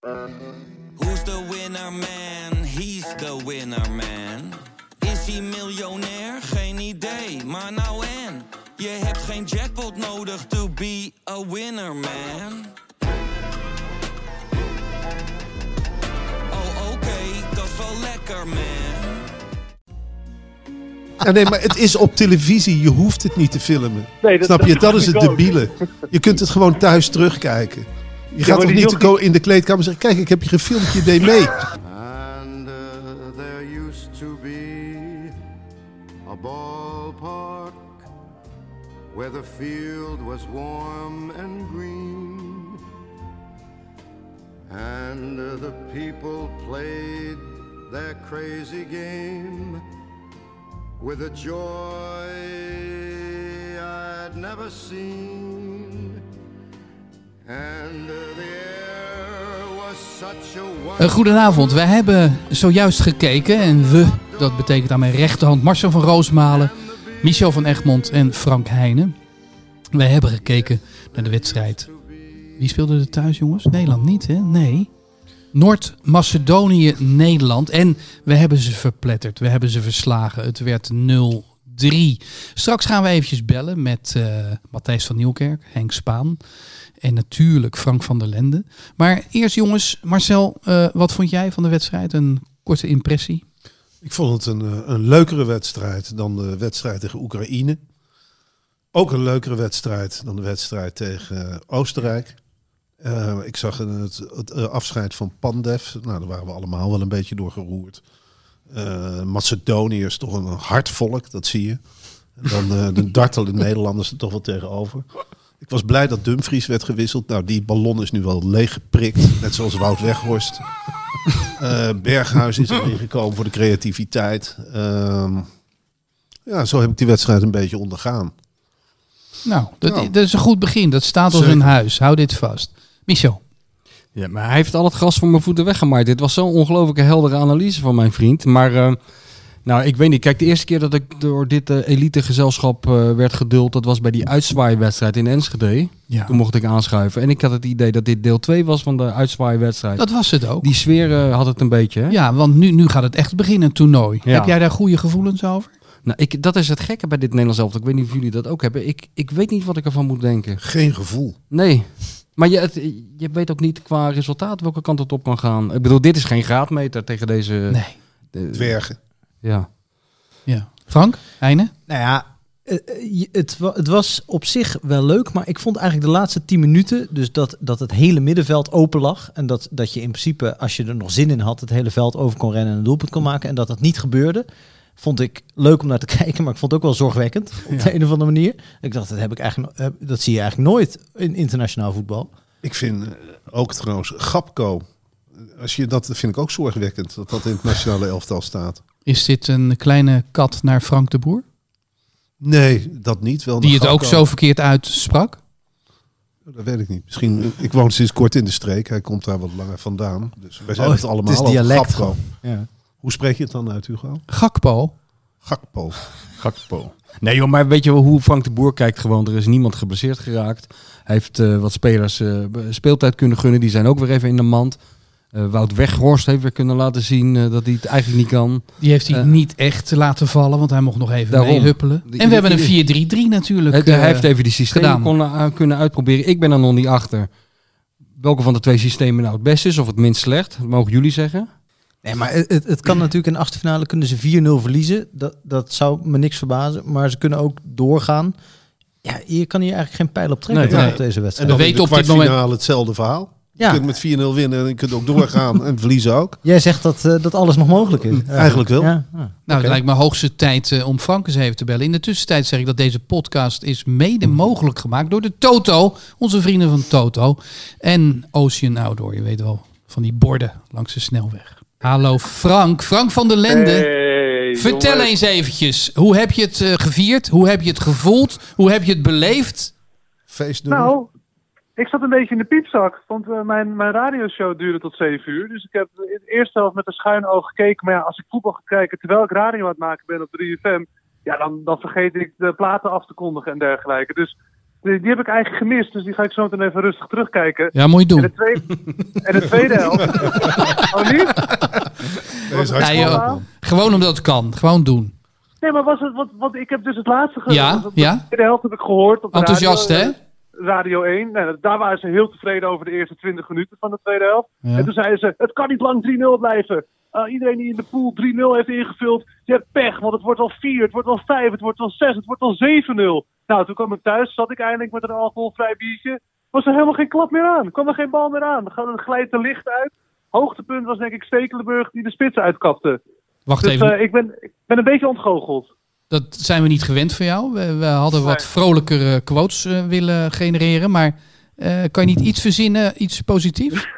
Who's the winner man? He's the winner man. Is hij miljonair? Geen idee, maar nou en. Je hebt geen jackpot nodig to be a winner man. Oh oké, dat is wel lekker man. Ja, nee, maar het is op televisie. Je hoeft het niet te filmen. Nee, dat- Snap je? dat Dat is het debiele. Je kunt het gewoon thuis terugkijken. Je gaat maar toch niet jochie- in de kleedkamer zeggen... Kijk, ik heb je gefilmd, je deed mee. And uh, there used to be a ballpark where the field was warm and green, and uh, the people played their crazy game with a joy I'd never seen, goedenavond, wij hebben zojuist gekeken en we, dat betekent aan mijn rechterhand Marcel van Roosmalen, Michel van Egmond en Frank Heijnen. Wij hebben gekeken naar de wedstrijd. Wie speelde er thuis jongens? Nederland niet hè? Nee. Noord-Macedonië, Nederland. En we hebben ze verpletterd, we hebben ze verslagen. Het werd 0-3. Straks gaan we eventjes bellen met eh, Matthijs van Nieuwkerk, Henk Spaan en natuurlijk Frank van der Lende. Maar eerst jongens, Marcel, eh, wat vond jij van de wedstrijd? Een korte impressie? Ik vond het een, eh, een leukere wedstrijd dan de wedstrijd tegen Oekraïne. Ook een leukere wedstrijd dan de wedstrijd tegen eh, Oostenrijk. Ik zag het, het afscheid van Pandev. Nou, daar waren we allemaal wel een beetje door geroerd. Eh, Macedonië is toch een hard volk, dat zie je. En dan eh, de dartelen Nederlanders er toch wel tegenover. Ik was blij dat Dumfries werd gewisseld. Nou, die ballon is nu wel leeggeprikt. Net zoals Wout Weghorst. Eh, Berghuis is erin gekomen voor de creativiteit. Ehm, ja, zo heb ik die wedstrijd een beetje ondergaan. Nou, dat, Nou. dat is een goed begin. Dat staat als een huis. Hou dit vast. Michel. Ja, maar hij heeft al het gras van mijn voeten weggemaaid. Dit was zo'n ongelooflijke heldere analyse van mijn vriend. Maar eh, nou, ik weet niet. Kijk, de eerste keer dat ik door dit eh, elitegezelschap eh, werd geduld, dat was bij die uitzwaaiwedstrijd in Enschede. Ja. Toen mocht ik aanschuiven. En ik had het idee dat dit deel 2 was van de uitzwaaiwedstrijd. Dat was het ook. Die sfeer eh, had het een beetje. Hè? Ja, want nu, nu gaat het echt beginnen, een toernooi. Ja. Heb jij daar goede gevoelens over? Nou, ik, dat is het gekke bij dit Nederlands elftal. Ik weet niet of jullie dat ook hebben. Ik, ik weet niet wat ik ervan moet denken. Geen gevoel. Nee. Maar je, het, je weet ook niet qua resultaat welke kant het op kan gaan. Ik bedoel, dit is geen graadmeter tegen deze... Nee. de- Dwergen. Ja. Ja. Frank, Heine? Nou ja, eh, eh, het, het was op zich wel leuk, maar ik vond eigenlijk de laatste 10 minuten, dus dat, dat het hele middenveld open lag en dat, dat je in principe, als je er nog zin in had, het hele veld over kon rennen en een doelpunt kon maken en dat dat niet gebeurde, vond ik leuk om naar te kijken, maar ik vond het ook wel zorgwekkend op de een of andere manier. Ik dacht, dat heb ik eigenlijk, heb- dat zie je eigenlijk nooit in internationaal voetbal. Ik vind eh, ook trouwens Gapco. Als je dat vind ik ook zorgwekkend dat dat in het nationale elftal staat. Is dit een kleine kat naar Frank de Boer? Nee, dat niet. Wel Die het ook zo verkeerd uitsprak? Dat weet ik niet. Misschien. Ik woon sinds kort in de streek. Hij komt daar wat langer vandaan. Dus wij zijn Oh, het allemaal. het is dialect. Ja. Hoe spreek je het dan uit, Hugo? Gakpo? Gakpo. Gakpo. Nee joh, maar weet je wel hoe Frank de Boer kijkt gewoon? Er is niemand geblesseerd geraakt. Hij heeft eh, wat spelers eh, speeltijd kunnen gunnen. Die zijn ook weer even in de mand. Eh, Wout Weghorst heeft weer kunnen laten zien eh, dat hij het eigenlijk niet kan. Die heeft hij Eh. niet echt laten vallen, want hij mocht nog even Daarom. meehuppelen. En we hebben een 4-3-3 natuurlijk. Het- eh, hij heeft even die systemen kon, kunnen uitproberen. Ik ben er nog niet achter welke van de twee systemen nou het beste is of het minst slecht. Dat mogen jullie zeggen. Nee, maar het, het, kan natuurlijk in de achtste finale kunnen ze 4-0 verliezen. Dat, dat zou me niks verbazen. Maar ze kunnen ook doorgaan. Ja, je kan hier eigenlijk geen pijl op trekken Nee, toch, nee. op deze En wedstrijd. dan We in de weten op dit moment- hetzelfde verhaal. Je kunt met 4-0 winnen en je kunt ook doorgaan en verliezen ook. Jij zegt dat, eh, dat alles nog mogelijk is. Eigenlijk wel. Ja. Nou, Oké. het lijkt me hoogste tijd eh, om Frank eens even te bellen. In de tussentijd zeg ik dat deze podcast is mede mogelijk gemaakt door de Toto, onze vrienden van Toto. En Ocean Outdoor, je weet wel, van die borden langs de snelweg. Hallo Frank, Frank van der Lende. Hey, Vertel eens eventjes, hoe heb je het eh, gevierd? Hoe heb je het gevoeld? Hoe heb je het beleefd? Feestnummer. Nou, ik zat een beetje in de piepzak, want eh, mijn, mijn radioshow duurde tot 7 uur. Dus ik heb in het eerste helft met een schuin oog gekeken. Maar ja, als ik voetbal ga kijken terwijl ik radio aan het maken ben op 3FM, ja, dan, dan vergeet ik de platen af te kondigen en dergelijke. Dus Die, die heb ik eigenlijk gemist, dus die ga ik zo meteen even rustig terugkijken. Ja, moet je En doen. de tweede, en de tweede helft. oh, niet? Nee, is Ja, joh. Gewoon omdat het kan. Gewoon doen. Nee, maar was het, want, want ik heb dus het laatste ge- Ja, de ja. tweede helft heb ik gehoord. Op de Enthousiast, radio, hè? Radio 1. Nee, daar waren ze heel tevreden over de eerste 20 minuten van de tweede helft. Ja. En toen zeiden ze, het kan niet lang 3-0 blijven. Uh, iedereen die in de pool 3-0 heeft ingevuld, je hebt pech, want het wordt wel 4, het wordt wel 5, het wordt wel 6, het wordt wel 7-0. Nou, toen kwam ik thuis, zat ik eindelijk met een alcoholvrij biertje. Was er helemaal geen klap meer aan, kwam er geen bal meer aan. Dan glijdt er licht uit. Hoogtepunt was denk ik Stekelenburg die de spits uitkapte. Wacht Dus even. eh, ik, ben, ik ben een beetje ontgoocheld. Dat zijn we niet gewend van jou. We, we hadden wat vrolijkere quotes eh, willen genereren. Maar eh, kan je niet iets verzinnen, iets positiefs?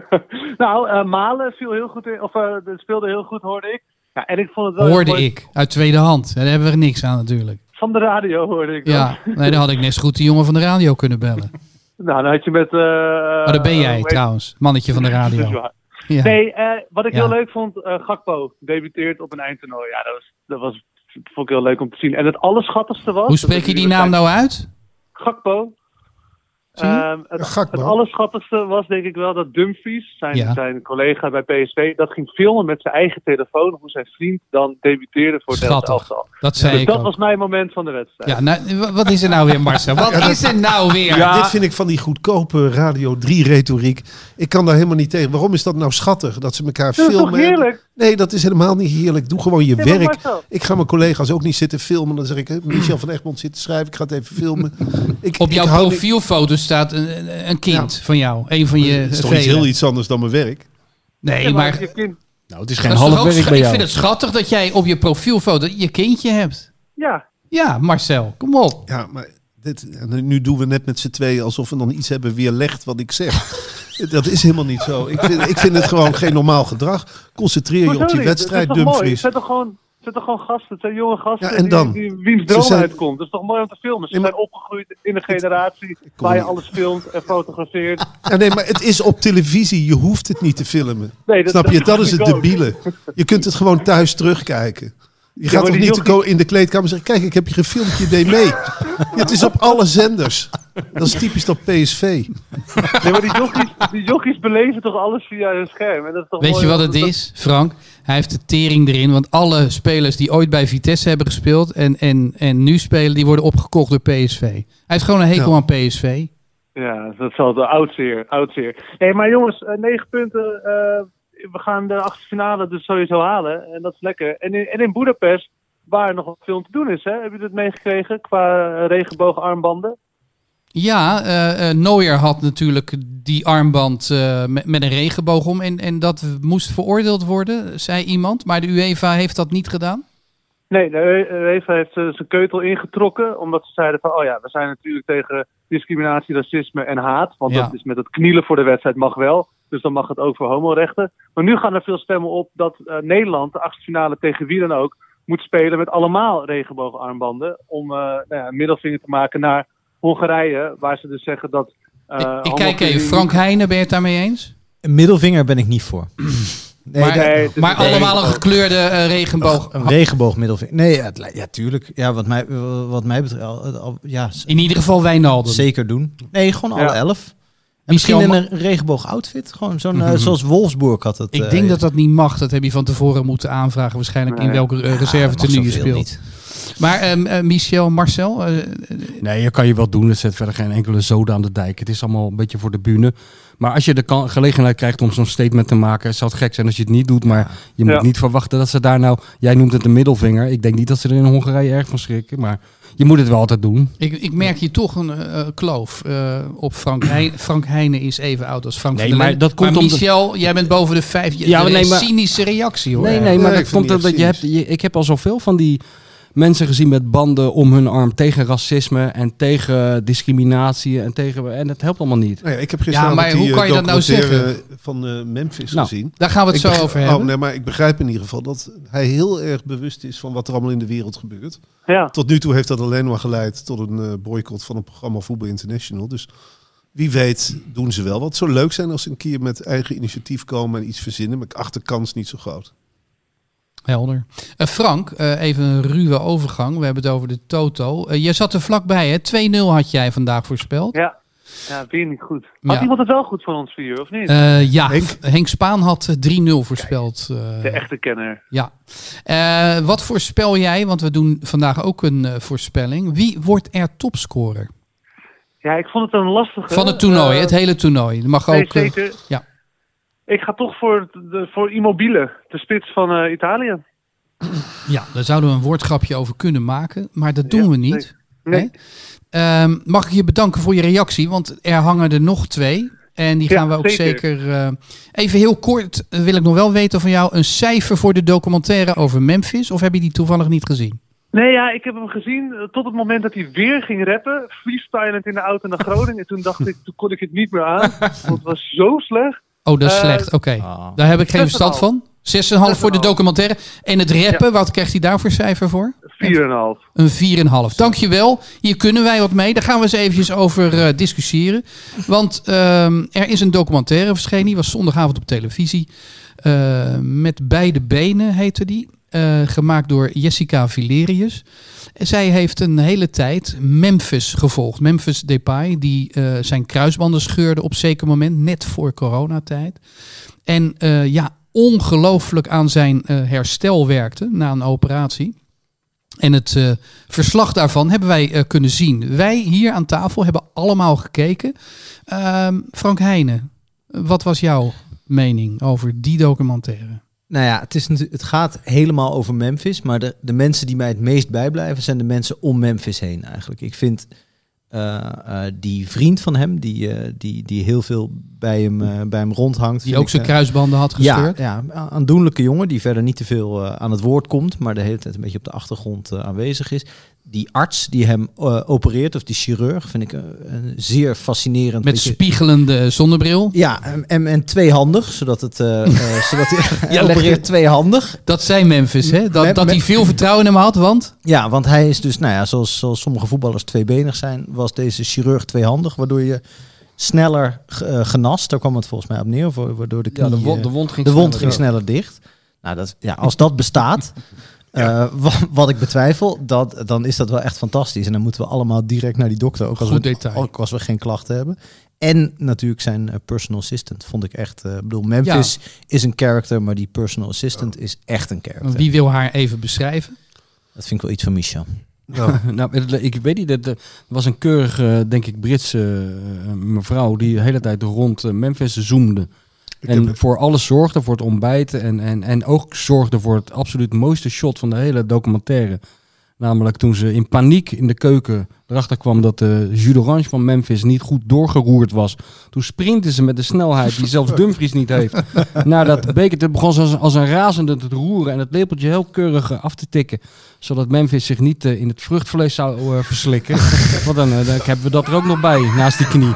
nou, eh, Malen viel heel goed in, of speelde heel goed, hoorde ik. Ja, en ik vond het wel Hoorde mooi- ik. Uit tweede hand. Daar hebben we er niks aan natuurlijk. Van de radio hoorde ik. Ja, nee, dan had ik net zo goed die jongen van de radio kunnen bellen. Nou, dan had je met... Maar dat ben jij trouwens. Mannetje van de radio. Ja. Nee, wat ik Ja. heel leuk vond, Gakpo debuteert op een eindtoernooi. Ja, dat was, dat was vond ik heel leuk om te zien. En het allerschattigste was... Hoe spreek je die naam nou uit? Gakpo. Ehm, het, allerschattigste was denk ik wel dat Dumfries, zijn, Ja. zijn collega bij PSV, dat ging filmen met zijn eigen telefoon hoe zijn vriend dan debuteerde voor het Nederlands Schattig. elftal. Dat zei Dus ik dat ook. was mijn moment van de wedstrijd. Ja, nou, wa- wat is er nou weer, Marcel? Wat is er nou weer? Dit vind ik van die goedkope Radio 3 retoriek. Ik kan daar helemaal niet tegen. Waarom is dat nou schattig? Dat ze elkaar dat is toch filmen. heerlijk? Nee, dat is helemaal niet heerlijk. Doe gewoon je werk. Marcel. Ik ga mijn collega's ook niet zitten filmen. Dan zeg ik, Michel van Egmond zit te schrijven. Ik ga het even filmen. Ik, Op ik jouw hou staat een, een- een kind van jou. Een van je Het is toch iets heel iets anders dan mijn werk. Nee, Ja, maar Nou, het is geen half werk bij ik jou. vind het schattig dat jij op je profielfoto je kindje hebt. ja, Ja, Marcel, kom op. Ja, maar dit, nu doen we net met z'n tweeën alsof we dan iets hebben weerlegd wat ik zeg. dat is helemaal niet zo. Ik vind, ik vind het gewoon geen normaal gedrag. Concentreer je op die wedstrijd, Het is toch mooi? Dumfries. Het zijn toch gewoon, het zijn toch gewoon gasten, het zijn jonge gasten Ja, en die- dan? die, wiens droom zijn- uitkomt. Dat is toch mooi om te filmen. Ze zijn opgegroeid in een generatie waar je alles filmt en fotografeert. Ja, nee, maar het is op televisie. Je hoeft het niet te filmen. Nee, dat- Snap je? dat Dat is het debiele. Je kunt het gewoon thuis terugkijken. Je gaat toch niet jochie- in de kleedkamer zeggen... kijk, ik heb je gefilmd, je deed mee. het is op alle zenders. Dat is typisch dat PSV. Nee, maar die jochies, die jochies beleven toch alles via hun scherm. En dat is toch Weet mooi je wat het dat- is, Frank? Hij heeft de tering erin, want alle spelers die ooit bij Vitesse hebben gespeeld en, en, en nu spelen, die worden opgekocht door PSV. Hij heeft gewoon een hekel Ja. aan PSV. Ja, dat zal de oud zeer, oud zeer. Hé, maar jongens, eh, negen punten. eh, we gaan de achtste finale dus sowieso halen. En dat is lekker. En in, en in Boedapest, waar nog wat veel te doen is, hè? Heb je dat meegekregen qua regenboogarmbanden? Ja, Neuer had natuurlijk die armband eh, met, met een regenboog om en, en dat moest veroordeeld worden, zei iemand. Maar de UEFA heeft dat niet gedaan. Nee, de UEFA heeft zijn keutel ingetrokken. Omdat ze zeiden van, oh ja, we zijn natuurlijk tegen discriminatie, racisme en haat. Want Ja. dat is met het knielen voor de wedstrijd mag wel. Dus dan mag het ook voor homorechten. Maar nu gaan er veel stemmen op dat Nederland, de achtste finale tegen wie dan ook, moet spelen met allemaal regenboogarmbanden. Om nou ja, een middelvinger te maken naar Hongarije, waar ze dus zeggen dat... eh, ik ik kijk even, Frank Heijnen, ben je het daarmee eens? Een middelvinger ben ik niet voor. Nee, maar Nee, allemaal een gekleurde eh, regenboog. een regenboog middelvinger. Nee, ja, het li- ja, tuurlijk. Ja, wat mij, wat mij betreft, al- al- ja, In ieder geval Wijnaldum. zeker doen. Nee, gewoon alle Ja. elf. En misschien in een regenboog outfit. Gewoon zo'n, eh, zoals Wolfsburg had het. Ik eh, denk dat dat niet mag. Dat heb je van tevoren moeten aanvragen. Waarschijnlijk in welke eh, ja, reserve tenue je speelt. niet. Maar ehm, eh, Michel, Marcel, eh, Nee, je kan je wel doen. Er zet verder geen enkele zoden aan de dijk. Het is allemaal een beetje voor de bühne. Maar als je de kan- gelegenheid krijgt om zo'n statement te maken, zou het gek zijn als je het niet doet. Maar je moet Ja. niet verwachten dat ze daar nou. Jij noemt het een middelvinger. Ik denk niet dat ze er in Hongarije erg van schrikken. Maar je moet het wel altijd doen. ik, ik merk hier toch een eh, kloof eh, op Frank Heijnen. Frank Heijnen is even oud als Frank Nee, van der maar dat komt maar Michel, jij bent boven de vijf. Je, Ja, nee, maar- cynische reactie hoor. Nee, nee, maar dat komt het omdat je hebt. je- ik heb al zoveel van die mensen gezien met banden om hun arm tegen racisme en tegen discriminatie en tegen. En dat helpt allemaal niet. Nou ja, ik heb gisteren Ja, maar die, hoe eh, kan je dat nou documentaire van eh, Memphis Nou, gezien. Daar gaan we het Ik zo begrijp- over hebben. Oh, nee, maar ik begrijp in ieder geval dat hij heel erg bewust is van wat er allemaal in de wereld gebeurt. Ja, Tot nu toe heeft dat alleen maar geleid tot een eh, boycott van het programma Voetbal International. Dus wie weet doen ze wel. Wat zou leuk zijn als ze een keer met eigen initiatief komen en iets verzinnen. Maar ik acht de kans niet zo groot. Helder. Eh, Frank, eh, even een ruwe overgang. We hebben het over de Toto. Eh, je zat er vlakbij, hè? 2-0 had jij vandaag voorspeld. Ja, ja weer niet goed. Had Ja. iemand het wel goed van ons vier, of niet? Eh, ja, Henk? Henk, Spaan had eh, 3-0 voorspeld. eh, de echte kenner. Ja. Eh, wat voorspel jij? Want we doen vandaag ook een voorspelling. Wie wordt er topscorer? Ja, ik vond het een lastige. Van het toernooi, het hele toernooi. Dat mag nee, ook. zeker. ja. Ik ga toch voor, de, voor Immobile, de spits van eh, Italië. ja, daar zouden we een woordgrapje over kunnen maken. Maar dat doen Ja, we niet. Nee. Ehm, mag ik je bedanken voor je reactie? Want er hangen er nog twee. En die Ja, gaan we ook zeker. zeker. eh, even heel kort eh, wil ik nog wel weten van jou. Een cijfer voor de documentaire over Memphis? Of heb je die toevallig niet gezien? Nee, ja, ik heb hem gezien tot het moment dat hij weer ging rappen. Freestylend in de auto naar Groningen. En toen dacht ik, toen kon ik het niet meer aan. Want het was zo slecht. Oh, dat is Eh, slecht. Oké, Ah. daar heb ik geen 6,5. verstand van. 6,5 voor de 6,5. documentaire. En het rappen, wat krijgt hij daarvoor cijfer voor? 4,5. Een 4,5. Dankjewel. Hier kunnen wij wat mee. Daar gaan we eens eventjes over eh, discussiëren. Want ehm, er is een documentaire verschenen. Die was zondagavond op televisie. Eh, met beide benen heette die. Eh, gemaakt door Jessica Vilerius. Zij heeft een hele tijd Memphis gevolgd. Memphis Depay, die eh, zijn kruisbanden scheurde op zeker moment, net voor coronatijd. En eh, ja, ongelooflijk aan zijn eh, herstel werkte na een operatie. En het verslag daarvan hebben wij kunnen zien. Wij hier aan tafel hebben allemaal gekeken. Ehm, Frank Heijnen, wat was jouw mening over die documentaire? Nou ja, het, is het gaat helemaal over Memphis. Maar de, de mensen die mij het meest bijblijven zijn de mensen om Memphis heen eigenlijk. Ik vind eh, eh, die vriend van hem, die, eh, die, die heel veel bij hem, bij hem rondhangt. Die ook zijn kruisbanden had ja, gescheurd? ja, aandoenlijke jongen die verder niet te veel aan het woord komt, maar de hele tijd een beetje op de achtergrond aanwezig is. Die arts die hem eh, opereert, of die chirurg, vind ik eh, een zeer fascinerend. Met beetje- spiegelende zonnebril. ja, en, en, en tweehandig, zodat het eh, eh, zodat hij, Ja, opereert tweehandig. Dat zei Memphis, hè? Dat, Met- dat hij veel vertrouwen in hem had, want... Ja, want hij is dus, nou ja, zoals, zoals sommige voetballers tweebenig zijn, was deze chirurg tweehandig, waardoor je sneller ge- genast. Daar kwam het volgens mij op neer, voor- waardoor de Ja, knie, de, wond, de wond ging de wond sneller ging sneller dicht. Nou, dat, ja, als dat bestaat, eh, wa- wat, ik betwijfel, dat, dan is dat wel echt fantastisch. En dan moeten we allemaal direct naar die dokter, ook als, Goed we, detail. ook als we geen klachten hebben. En natuurlijk zijn eh, personal assistant, vond ik echt. eh, Ik bedoel, Memphis is een character, maar die personal assistant is echt een character. Wie wil haar even beschrijven? Dat vind ik wel iets van Michel. Nou, nou, ik weet niet, er was een keurige, denk ik, Britse mevrouw die de hele tijd rond Memphis zoomde. Ik en heb, voor alles zorgde, voor het ontbijten en, en, en ook zorgde voor het absoluut mooiste shot van de hele documentaire. Namelijk toen ze in paniek in de keuken erachter kwam dat de jus d'orange van Memphis niet goed doorgeroerd was. Toen sprintte ze met de snelheid die zelfs Dumfries niet heeft. naar dat bekertje begon ze als, als een razende te roeren en het lepeltje heel keurig eh, af te tikken. Zodat Memphis zich niet eh, in het vruchtvlees zou eh, verslikken. Want dan, dan hebben we dat er ook nog bij, naast die knie.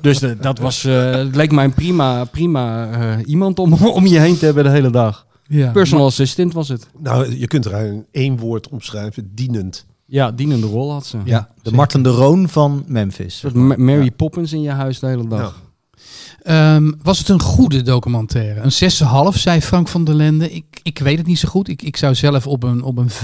Dus dat was, het leek mij een prima, prima iemand om, om je heen te hebben de hele dag. Ja. Personal assistant was het. nou, je kunt er in één woord omschrijven, dienend. Ja, dienende rol had ze. Ja, De Martin de Roon van Memphis. Mary Poppins in je huis de hele dag. Ehm, was het een goede documentaire? Een 6,5, zei Frank van der Lende. Ik, ik weet het niet zo goed. Ik, ik zou zelf op een, op een 5,5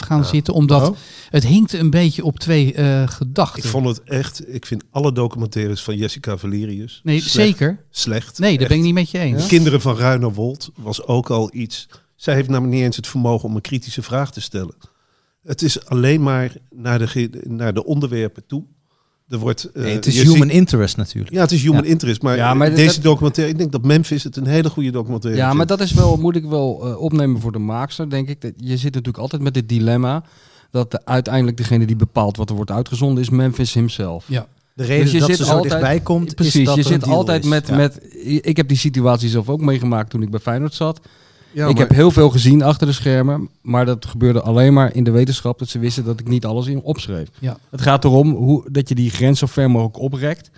gaan zitten. Omdat Oh. het hinkte een beetje op twee eh, gedachten. Ik vond het echt, ik vind alle documentaires van Jessica Valerius nee, slecht. zeker. slecht. Nee, daar ben ik niet met je eens. De Kinderen van Ruinerwold was ook al iets. Zij heeft namelijk niet eens het vermogen om een kritische vraag te stellen. Het is alleen maar naar de, naar de onderwerpen toe. Er wordt, eh, Nee, het is human ziet- interest natuurlijk. ja, het is human Ja. interest. Maar, Ja, maar deze dat- documentaire, ik denk dat Memphis het een hele goede documentaire Ja, maar dat is wel, moet ik wel eh, opnemen voor de maakster, denk ik. Dat- Je zit natuurlijk altijd met dit dilemma dat de, uiteindelijk degene die bepaalt wat er wordt uitgezonden is Memphis himself. Ja. De reden Dus je dat zit ze zo altijd- dichtbij komt, Precies, is dat je er een zit deal altijd is. met, Ja. met... Ik heb die situatie zelf ook meegemaakt toen ik bij Feyenoord zat. Ja, ik maar- heb heel veel gezien achter de schermen, maar dat gebeurde alleen maar in de wetenschap dat ze wisten dat ik niet alles in opschreef. Ja. Het gaat erom hoe, dat je die grens zo ver mogelijk oprekt.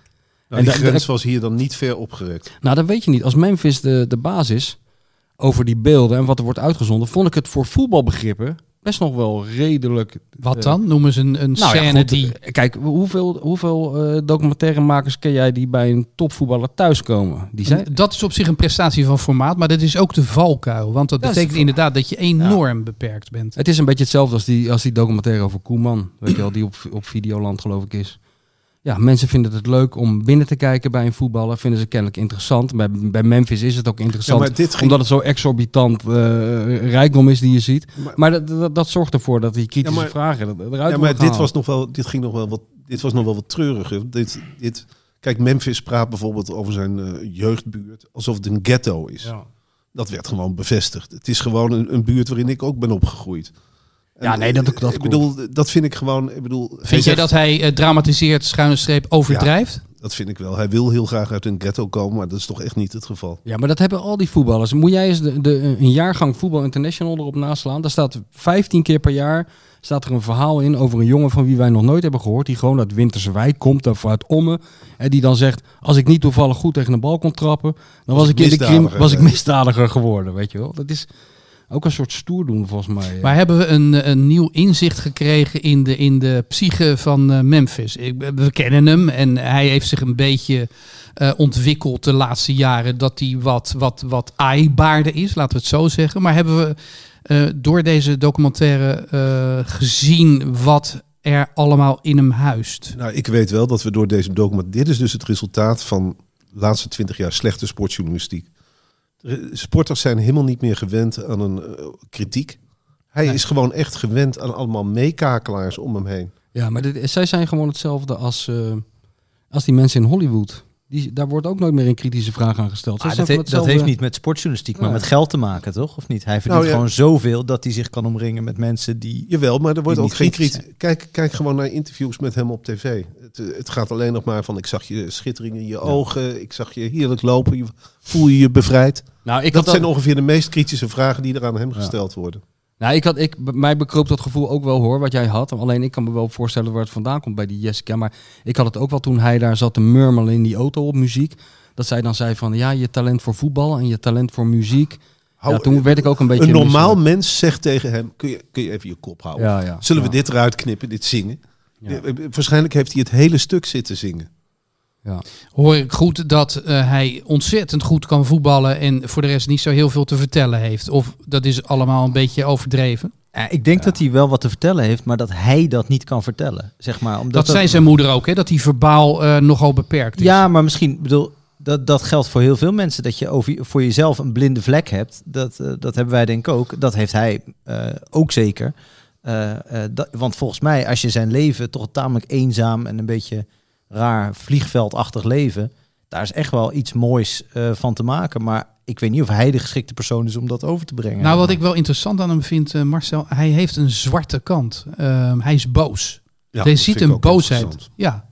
Nou, en die grens was hier dan niet ver opgerekt. Nou, dat weet je niet. Als Memphis de, de basis over die beelden en wat er wordt uitgezonden, vond ik het voor voetbalbegrippen best nog wel redelijk... Wat eh, dan? Noemen ze een, een Nou scène die... eh, Kijk, hoeveel, hoeveel eh, documentairemakers ken jij die bij een topvoetballer thuiskomen? Die zijn, Dat is op zich een prestatie van formaat, maar dat is ook de valkuil. Want dat betekent de inderdaad dat je enorm beperkt bent. Het is een beetje hetzelfde als die, als die documentaire over Koeman. Weet je wel, die op, op Videoland geloof ik is. Ja, mensen vinden het leuk om binnen te kijken bij een voetballer. Vinden ze kennelijk interessant. Bij, bij Memphis is het ook interessant. ging, Omdat het zo exorbitant eh, rijkdom is die je ziet. Maar- Maar, dat, dat, dat zorgt ervoor dat die kritische Ja, maar- vragen er- eruit ja, maar dit, was nog wel, dit ging nog wel wat, dit was nog wel wat treuriger. Dit, dit, kijk, Memphis praat bijvoorbeeld over zijn eh, jeugdbuurt alsof het een ghetto is. Ja. Dat werd gewoon bevestigd. Het is gewoon een, een buurt waarin ik ook ben opgegroeid. En, Ja, nee, dat- eh, dat ik bedoel, dat vind ik gewoon. Ik bedoel, Vind jij zegt- dat hij eh, dramatiseert, schuine streep, overdrijft? Dat vind ik wel. Hij wil heel graag uit een ghetto komen, maar dat is toch echt niet het geval. Ja, maar dat hebben al die voetballers. Moet jij eens de, de, een jaargang Voetbal International erop naslaan? Daar staat 15 keer per jaar staat er een verhaal in over een jongen van wie wij nog nooit hebben gehoord. Die gewoon uit Winterse Wijk komt, of uit Ommen. En die dan zegt, als ik niet toevallig goed tegen een bal kon trappen, dan was, ik ik in de krim, was ik misdadiger geworden, weet je wel. Dat is ook een soort stoerdoen volgens mij. Maar hebben we een, een nieuw inzicht gekregen in de, in de psyche van eh, Memphis? Ik, we kennen hem en hij heeft zich een beetje eh, ontwikkeld de laatste jaren. Dat hij wat, wat, wat aaibaarder is, laten we het zo zeggen. Maar hebben we eh, door deze documentaire eh, gezien wat er allemaal in hem huist? Nou, ik weet wel dat we door deze document. Dit is dus het resultaat van de laatste twintig jaar slechte sportjournalistiek. Sporters zijn helemaal niet meer gewend aan een eh, kritiek. Hij is gewoon echt gewend aan allemaal meekakelaars om hem heen. Ja, maar dit, zij zijn gewoon hetzelfde als, eh, als die mensen in Hollywood. Die, daar wordt ook nooit meer een kritische vraag aan gesteld. Ah, dat, he- dat heeft niet met sportjournalistiek, maar met geld te maken, toch? Of niet? Hij verdient Nou ja. gewoon zoveel dat hij zich kan omringen met mensen die... Jawel, maar er wordt ook geen kritiek. Kijk, kijk gewoon naar interviews met hem op tv. Het, eh, het gaat alleen nog maar van: ik zag je schittering in je ogen, ik zag je heerlijk lopen, je, voel je je bevrijd. Nou, ik dat zijn ongeveer de meest kritische vragen die er aan hem gesteld worden. Nou, ik had, ik, mij bekroop dat gevoel ook wel hoor, wat jij had. Alleen ik kan me wel voorstellen waar het vandaan komt bij die Jessica. Maar ik had het ook wel toen hij daar zat te murmelen in die auto op muziek. Dat zij dan zei van, ja, je talent voor voetbal en je talent voor muziek. Hou- ja, toen werd ik ook een beetje... Een normaal misselijk. mens zegt tegen hem: kun je, kun je even je kop houden? Ja, ja. Zullen we dit eruit knippen, dit zingen? Eh, eh, Waarschijnlijk heeft hij het hele stuk zitten zingen. Ja. Hoor ik goed dat eh, hij ontzettend goed kan voetballen en voor de rest niet zo heel veel te vertellen heeft? Of dat is allemaal een beetje overdreven? Ja, ik denk dat hij wel wat te vertellen heeft, maar dat hij dat niet kan vertellen. Zeg maar, omdat Dat zei zijn moeder ook, hè? dat hij verbaal eh, nogal beperkt is. Ja, maar misschien, bedoel, dat, dat geldt voor heel veel mensen. Dat je over, voor jezelf een blinde vlek hebt. Dat, eh, dat hebben wij denk ik ook. Dat heeft hij eh, ook zeker. Eh, eh, dat, want volgens mij, als je zijn leven toch tamelijk eenzaam en een beetje raar vliegveldachtig leven. Daar is echt wel iets moois eh, van te maken. Maar ik weet niet of hij de geschikte persoon is om dat over te brengen. Nou, wat ik wel interessant aan hem vind, eh, Marcel, hij heeft een zwarte kant. Ehm, hij is boos. Ja, je dat ziet een boosheid. Ja,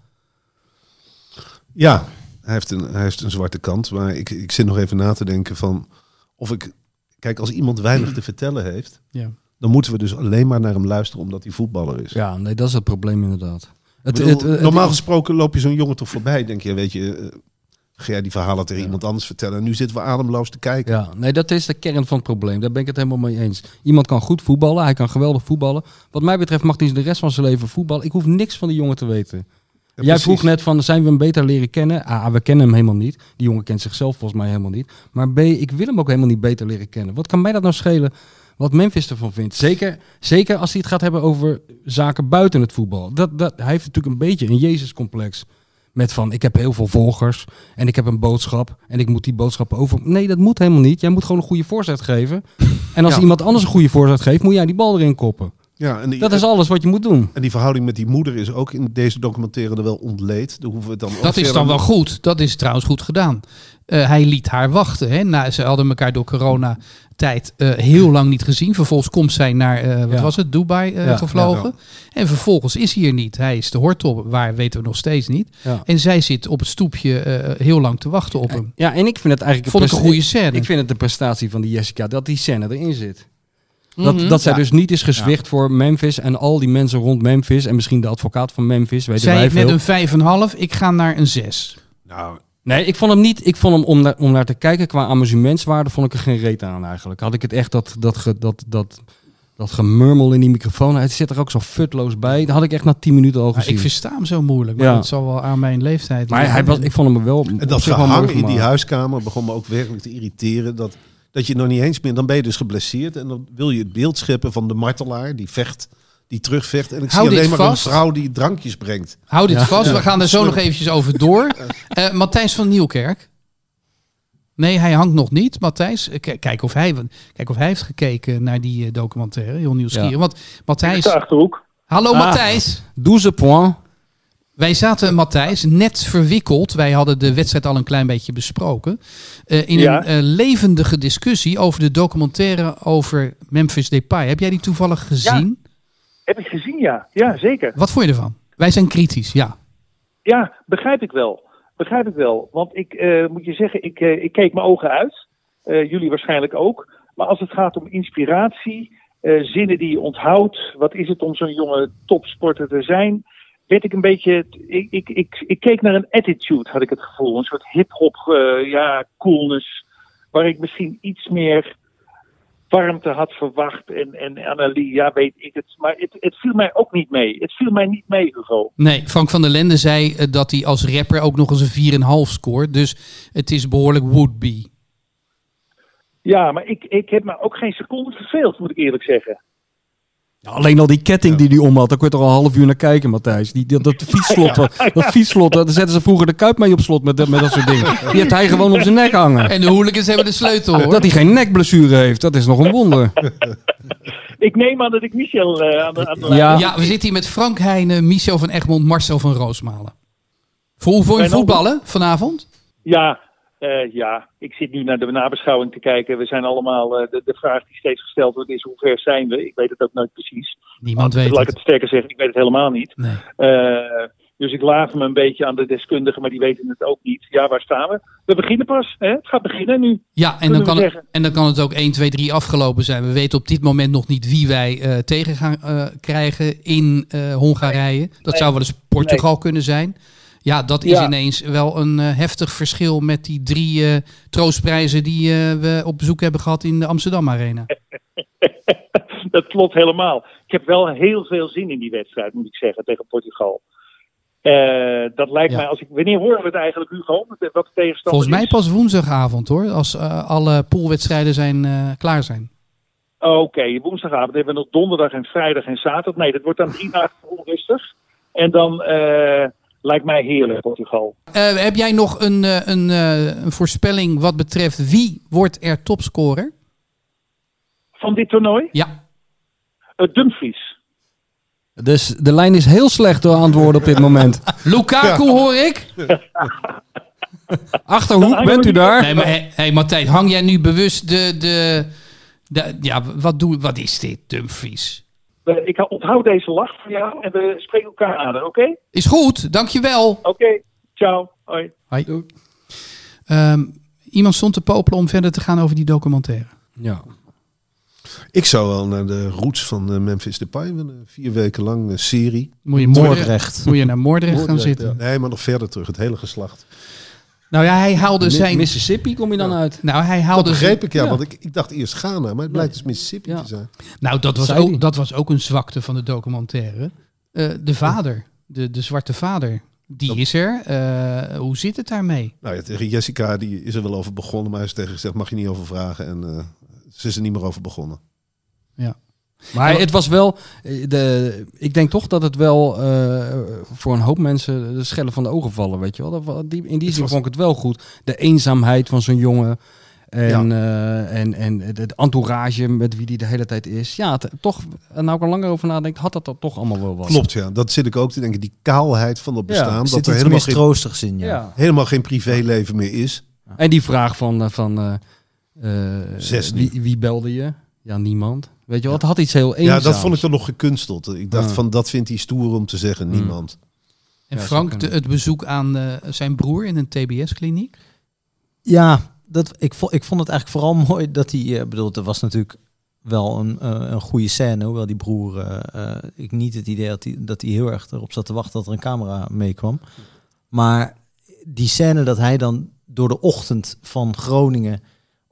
Ja, hij heeft, een, hij heeft een zwarte kant. Maar ik, ik zit nog even na te denken van of ik. Kijk, als iemand weinig te vertellen heeft, ja. dan moeten we dus alleen maar naar hem luisteren omdat hij voetballer is. ja, nee, dat is het probleem inderdaad. Ik Het, bedoel, het- het- normaal gesproken loop je zo'n jongen toch voorbij. Denk je, weet je, eh, ga jij die verhalen tegen Ja. iemand anders vertellen? En nu zitten we ademloos te kijken. Ja, nee, dat is de kern van het probleem. Daar ben ik het helemaal mee eens. Iemand kan goed voetballen, hij kan geweldig voetballen. Wat mij betreft mag hij de rest van zijn leven voetballen. Ik hoef niks van die jongen te weten. Ja, Jij precies. vroeg net van, zijn we hem beter leren kennen? Ah, we kennen hem helemaal niet. Die jongen kent zichzelf volgens mij helemaal niet. Maar B, ik wil hem ook helemaal niet beter leren kennen. Wat kan mij dat nou schelen wat Memphis ervan vindt? Zeker, zeker als hij het gaat hebben over zaken buiten het voetbal. Dat, dat, hij heeft natuurlijk een beetje een Jezus-complex. Met van, ik heb heel veel volgers en ik heb een boodschap en ik moet die boodschap over... Nee, dat moet helemaal niet. Jij moet gewoon een goede voorzet geven. En als Ja. iemand anders een goede voorzet geeft, moet jij die bal erin koppen. Ja, en die, Dat is alles wat je moet doen. en die verhouding met die moeder is ook in deze documentaire er wel ontleed. Daar hoeven we dan ook Dat is dan wel goed. Dat is trouwens goed gedaan. Eh, hij liet haar wachten. Hè. Nou, ze hadden elkaar door coronatijd eh heel lang niet gezien. Vervolgens komt zij naar, eh, wat Ja. was het, Dubai eh, Ja, gevlogen. En vervolgens is hij er niet. Hij is de hortop, waar weten we nog steeds niet. Ja. En zij zit op het stoepje eh, heel lang te wachten op hem. Ja, en ik vind het eigenlijk... Vond ik een goede scène. Ik vind het de prestatie van die Jessica dat die scène erin zit. Dat, Mhm. dat zij Ja. dus niet is gezwicht voor Memphis en al die mensen rond Memphis en misschien de advocaat van Memphis, weten Zij heeft net een 5,5. Ik ga naar een 6. Nou, Nee, ik vond hem niet. Ik vond hem om naar, om naar te kijken qua amusementswaarde vond ik er geen reet aan eigenlijk. Had ik het echt dat dat ge- dat dat Dat gemurmel in die microfoon, hij zit er ook zo futloos bij. Dat had ik echt na 10 minuten al gezien. ik versta hem zo moeilijk, maar Ja. dat zal wel aan mijn leeftijd maar hij was, ik vond hem wel. En op dat zich wel mooi gehang in die huiskamer begon me ook werkelijk te irriteren. Dat, dat je nog niet eens meer, dan ben je dus geblesseerd. En dan wil je het beeld scheppen van de martelaar die vecht, die terugvecht. En ik Hou zie alleen maar vast. een vrouw die drankjes brengt. Hou dit Ja. vast, we gaan er zo Sorry. nog eventjes over door. Eh, Matthijs van Nieuwkerk. Nee, hij hangt nog niet. Matthijs, eh, k- kijk of hij, kijk of hij heeft gekeken naar die eh, documentaire. Heel nieuwsgierig. Ja. Want Matthijs... Hallo Ah. Matthijs. 12 points. Wij zaten, Matthijs, net verwikkeld. Wij hadden de wedstrijd al een klein beetje besproken. eh, in Ja. een eh, levendige discussie over de documentaire over Memphis Depay. Heb jij die toevallig gezien? Heb ik gezien, ja. Ja, zeker. Wat vond je ervan? Wij zijn kritisch, ja. Ja, begrijp ik wel. Begrijp ik wel. Want ik eh, moet je zeggen, ik, ik keek mijn ogen uit. Jullie waarschijnlijk ook. Maar als het gaat om inspiratie, zinnen die je onthoudt. Wat is het om zo'n jonge topsporter te zijn? Werd ik een beetje. Ik, ik, ik, ik keek naar een attitude, had ik het gevoel. Een soort hip-hop, eh, ja, coolness. Waar ik misschien iets meer warmte had verwacht. En, en Annelie, ja, weet ik het. Maar het, het viel mij ook niet mee. Het viel mij niet mee, Hugo. Nee, Frank van der Lende zei eh, dat hij als rapper ook nog eens een 4,5 scoort. Dus het is behoorlijk would-be. Ja, maar ik, ik heb me ook geen seconde verveeld, moet ik eerlijk zeggen. Ja, alleen al die ketting die hij om had, daar kun je toch al een half uur naar kijken, Matthijs. Die, dat, dat fietsslot, dat, dat fietsslot, daar zetten ze vroeger de kuip mee op slot met, dat- met dat soort dingen. Die heeft hij gewoon om zijn nek hangen. En de hooligans hebben de sleutel hoor. Dat hij geen nekblessure heeft, dat is nog een wonder. Ik neem aan dat ik Michel eh, aan de, aan de Ja. heb. Ja, we zitten hier met Frank Heijnen, Michel van Egmond, Marcel van Roosmalen. Voor hoe vond je voetballen vanavond? Ja, eh, ja, ik zit nu naar de nabeschouwing te kijken. We zijn allemaal, eh, de, de vraag die steeds gesteld wordt is hoe ver zijn we? Ik weet het ook nooit precies. Niemand Laat weet ik het. sterker zeggen, ik weet het helemaal niet. Nee. Eh, dus ik laat me een beetje aan de deskundigen, maar die weten het ook niet. Ja, waar staan we? We beginnen pas. Hè? Het gaat beginnen nu. Ja, en dan, kan het, en dan kan het ook 1, 2, 3 afgelopen zijn. We weten op dit moment nog niet wie wij tegen gaan krijgen in Hongarije. Dat Nee. zou wel eens Portugal kunnen zijn. Ja, dat is Ja. ineens wel een eh, heftig verschil met die drie eh, troostprijzen die eh, we op bezoek hebben gehad in de Amsterdam Arena. dat klopt helemaal. Ik heb wel heel veel zin in die wedstrijd, moet ik zeggen, tegen Portugal. Dat lijkt Ja. mij, als ik, wanneer horen we het eigenlijk, Hugo? Wat de wat de tegenstander Volgens mij is? pas woensdagavond hoor, als alle poolwedstrijden zijn, klaar zijn. Oké, woensdagavond hebben we nog donderdag en vrijdag en zaterdag. Nee, dat wordt dan drie dagen onrustig. En dan lijkt mij heerlijk, Portugal. Eh, heb jij nog een, eh, een, eh, een voorspelling wat betreft wie wordt er topscorer? Van dit toernooi? Ja, Uh, Dumfries. Dus de lijn is heel slecht door antwoorden op dit moment. Lukaku hoor ik. Achterhoek, bent u daar? Nee, maar hé, hey, Martijn, hang jij nu bewust de... de, de ja, wat, doe, wat is dit, Dumfries? Eh, ik onthoud deze lach van jou en we spreken elkaar aan, oké? Is goed, dankjewel. Oké, ciao. Hoi. Hoi. Ehm, iemand stond te popelen om verder te gaan over die documentaire. Ja. Ik zou wel naar de roots van eh, Memphis Depay willen. Vier weken lang een serie. Moet je, Moordrecht, Moordrecht. moet je naar Moordrecht gaan zitten. ja. Nee, maar nog verder terug. Het hele geslacht. Nou ja, hij haalde Mi- zijn... Mississippi kom je dan uit. Nou, hij Dat haalde zijn- begreep ik, ja. ja. Want ik, ik dacht eerst Ghana, maar het blijkt dus Mississippi Ja. te zijn. Nou, dat was, ook, dat was ook een zwakte van de documentaire. Eh, de vader, de, de zwarte vader, die is er. Eh, hoe zit het daarmee? Nou ja, tegen Jessica die is er wel over begonnen, maar hij is tegen gezegd, mag je niet over vragen. En eh, ze is er niet meer over begonnen. Maar het was wel, eh, de, ik denk toch dat het wel eh, voor een hoop mensen de schellen van de ogen vallen, weet je wel. Dat, die, in die Het zin was- vond ik het wel goed. De eenzaamheid van zo'n jongen en, eh, en, en het entourage met wie die de hele tijd is. Ja, het- toch, en nou ik er langer over nadenk, had dat, dat toch allemaal wel wat. Klopt, ja. Dat zit ik ook te denken. Die kaalheid van dat Ja, bestaan. Dat zit er helemaal geen, mistroostigs in, ja. Ja. helemaal geen privéleven meer is. En die vraag van, van Zes wie, wie belde je? Ja, niemand. Weet je wel, het had iets heel eenzaams. Ja, dat vond ik dan nog gekunsteld. Ik dacht Ja. van, dat vindt hij stoer om te zeggen. Hmm. Niemand. En Ja, Frank, de, het bezoek aan eh, zijn broer in een TBS-kliniek. Ja, dat, ik, vond, ik vond het eigenlijk vooral mooi dat hij... eh bedoel, er was natuurlijk wel een, eh, een goede scène. Hoewel die broer... ik niet het idee had die, dat hij heel erg erop zat te wachten dat er een camera meekwam. Maar die scène dat hij dan door de ochtend van Groningen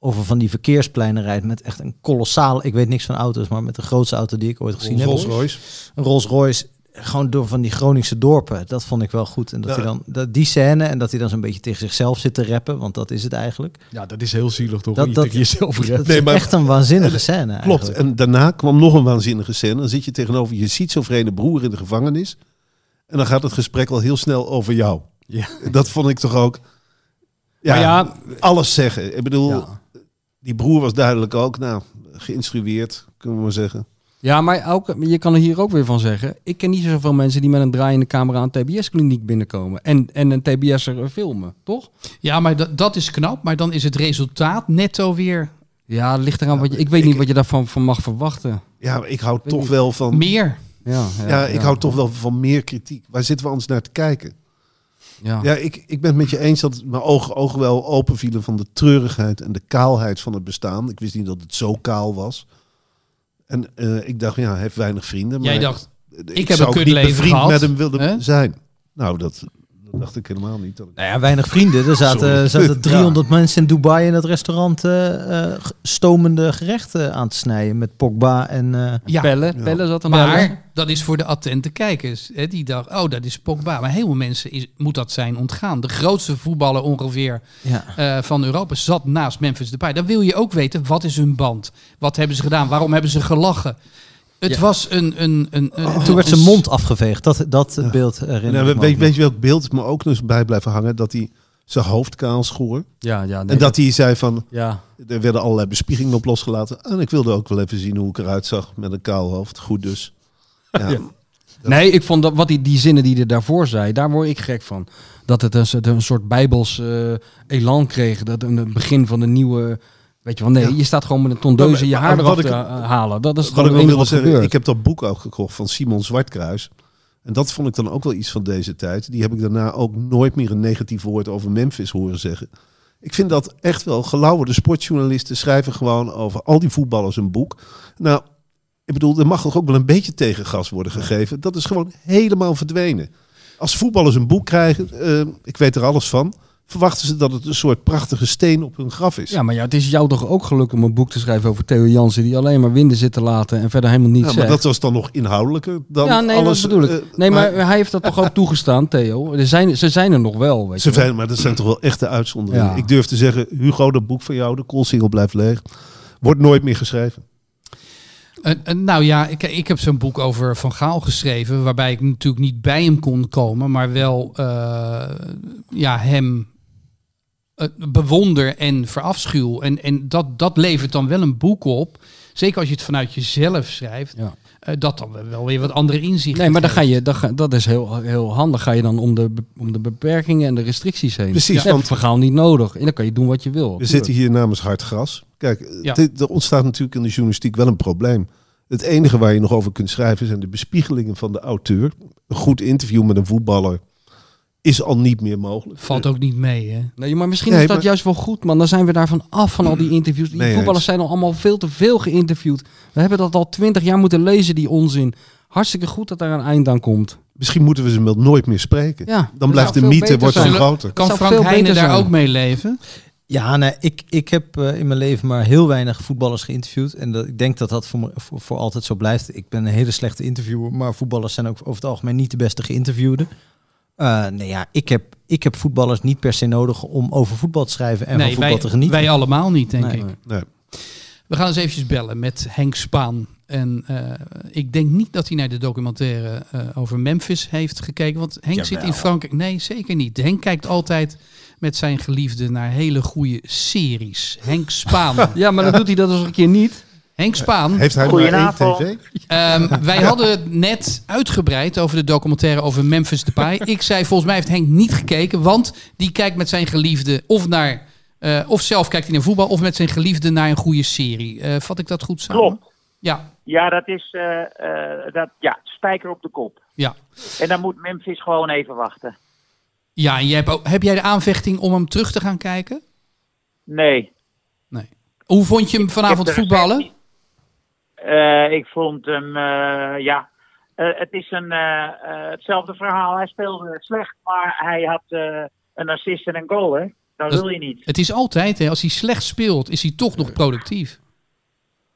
over van die verkeerspleinen rijdt met echt een kolossaal, ik weet niks van auto's, maar met de grootste auto die ik ooit gezien heb. Rolls Royce. Een Rolls Royce, gewoon door van die Groningse dorpen. Dat vond ik wel goed. En dat Ja. hij dan, dat, die scène en dat hij dan zo'n beetje tegen zichzelf zit te rappen, want dat is het eigenlijk. Ja, dat is heel zielig toch? Dat- je dat- tegen jezelf Dat redt. Nee, is maar- echt een waanzinnige scène Klopt. eigenlijk. En daarna kwam nog een waanzinnige scène. Dan zit je tegenover je schizofrene broer in de gevangenis. En dan gaat het gesprek al heel snel over jou. Ja. Dat vond ik toch ook... Ja, ja, alles zeggen. Ik bedoel, Ja. Die broer was duidelijk ook, nou, geïnstrueerd, kunnen we maar zeggen. Ja, maar ook, je kan er hier ook weer van zeggen. Ik ken niet zoveel mensen die met een draaiende camera een TBS-kliniek binnenkomen. En, en een TBS'er filmen, toch? Ja, maar dat, dat is knap. Maar dan is het resultaat netto weer Ja, het ligt eraan wat je... Ik weet ik- niet wat je daarvan van mag verwachten. Ja, maar ik hou Weet toch niet. wel van... meer. Ja, Ja, ik hou toch wel van meer kritiek. Waar zitten we anders naar te kijken? Ja. Ja, ik, ik ben het met je eens dat mijn ogen, ogen wel open vielen van de treurigheid en de kaalheid van het bestaan. Ik wist niet dat het zo kaal was. En eh, ik dacht, ja, hij heeft weinig vrienden. Jij maar dacht, ik, heb zou een niet bevriend gehad. met hem willen zijn. Nou, dat dacht ik helemaal niet. Dat ik- Nou ja, weinig vrienden. Er zaten, zaten 300 mensen in Dubai in het restaurant g- stomende gerechten aan te snijden met Pogba en... eh, ja, Pelle, Ja. Pelle zat er maar dat is voor de attente kijkers. Hè, die dacht, oh, dat is Pogba. Maar heel veel mensen is, moet dat zijn ontgaan. De grootste voetballer ongeveer ja. eh, van Europa zat naast Memphis Depay. Dan wil je ook weten, wat is hun band? Wat hebben ze gedaan? Waarom hebben ze gelachen? Het Ja. was een... een, een, een En toen werd zijn mond afgeveegd. Dat, dat beeld herinner Nou, ik me weet, weet je welk beeld me ook nog bij blijven hangen? Dat hij zijn hoofd kaal schoor. Ja, ja. nee, en dat hij zei van, Ja, er werden allerlei bespiegingen op losgelaten. En ik wilde ook wel even zien hoe ik eruit zag met een kaal hoofd. Goed dus. Ja, Ja. Nee, ik vond dat wat die, die zinnen die hij daarvoor zei, daar word ik gek van. Dat het een, soort- een soort bijbels eh, elan kreeg. Dat een het begin van de nieuwe. Weet je wel, nee, Ja. je staat gewoon met een tondeuze je Maar- haar maar eraf te ik- eh, halen. Dat is Wat ik wel wilde wat zeggen, gebeurt. ik heb dat boek ook gekocht van Simon Zwartkruis. En dat vond ik dan ook wel iets van deze tijd. Die heb ik daarna ook nooit meer een negatief woord over Memphis horen zeggen. Ik vind dat echt wel gelauwerde sportjournalisten schrijven gewoon over al die voetballers een boek. Nou, ik bedoel, er mag toch ook wel een beetje tegengas worden gegeven. Dat is gewoon helemaal verdwenen. Als voetballers een boek krijgen, eh, ik weet er alles van, verwachten ze dat het een soort prachtige steen op hun graf is. Ja, maar ja, het is jou toch ook gelukt om een boek te schrijven over Theo Jansen, die alleen maar winden zit te laten en verder helemaal niets Ja, maar zegt. dat was dan nog inhoudelijker dan ja, nee, alles. dat bedoel ik. eh, nee, maar, hij heeft dat toch ook toegestaan, Theo? Er zijn, ze zijn er nog wel, weet Ze je wel. zijn, maar dat zijn toch wel echte uitzonderingen. Ja. Ik durf te zeggen, Hugo, dat boek van jou, de koolsingel blijft leeg, wordt nooit meer geschreven. Eh, eh, nou ja, ik, ik heb zo'n boek over Van Gaal geschreven, waarbij ik natuurlijk niet bij hem kon komen, maar wel eh, ja, hem bewonder en verafschuw. En, en dat, dat levert dan wel een boek op, zeker als je het vanuit jezelf schrijft, Ja. eh, dat dan wel weer wat andere inzichten Nee, maar dan ga je, dan ga- dat is heel, heel handig. Ga je dan om de, om de beperkingen en de restricties heen. Precies, hebt want- het verhaal niet nodig. En dan kan je doen wat je wil. We zitten hier namens hard gras. Kijk, eh, Ja. dit- er ontstaat natuurlijk in de journalistiek wel een probleem. Het enige waar je nog over kunt schrijven zijn de bespiegelingen van de auteur. Een goed interview met een voetballer is al niet meer mogelijk. Valt ook niet mee, hè? Nee, maar misschien Nee, is dat maar- juist wel goed, man. Dan zijn we daarvan af van al die interviews. Die Nee, voetballers zijn al allemaal veel te veel geïnterviewd. We hebben dat al twintig jaar moeten lezen, die onzin. Hartstikke goed dat daar een eind aan komt. Misschien moeten we ze wel nooit meer spreken. Ja, Dan blijft de mythe wordt dan groter. Kan Frank Heijnen daar ook mee leven? Ja, nee, ik, ik heb eh, in mijn leven maar heel weinig voetballers geïnterviewd. En dat, ik denk dat dat voor, me, voor, voor altijd zo blijft. Ik ben een hele slechte interviewer, maar voetballers zijn ook over het algemeen niet de beste geïnterviewden. Eh nee, ja, ik heb, ik heb voetballers niet per se nodig om over voetbal te schrijven en van nee, voetbal wij, te genieten. wij allemaal niet, denk Nee. ik. Nee. We gaan eens eventjes bellen met Henk Spaan. En eh, ik denk niet dat hij naar de documentaire eh, over Memphis heeft gekeken. Want Henk zit in Frankrijk. Nee, zeker niet. Henk kijkt altijd met zijn geliefde naar hele goede series. Henk Spaan. Ja, maar dan doet hij dat eens een keer niet. Henk Spaan. Heeft hij maar één Goedenavond. tv? Ehm, wij hadden het net uitgebreid over de documentaire over Memphis Depay. Ik zei, volgens mij heeft Henk niet gekeken. Want die kijkt met zijn geliefde of naar... eh, of zelf kijkt hij naar voetbal of met zijn geliefde naar een goede serie. Eh, vat ik dat goed samen? Klopt. Ja, Ja, dat is eh, eh, dat, ja, spijker op de kop. ja. En dan moet Memphis gewoon even wachten. Ja, en jij hebt ook, heb jij de aanvechting om hem terug te gaan kijken? Nee. Nee. Hoe vond je hem vanavond voetballen? Eh, ik vond hem, eh, ja. Eh, het is een, hetzelfde verhaal. Hij speelde slecht, maar hij had eh, een assist en een goal, hè? Dat Dat- wil je niet. Het is altijd, hè, als hij slecht speelt, is hij toch nog productief.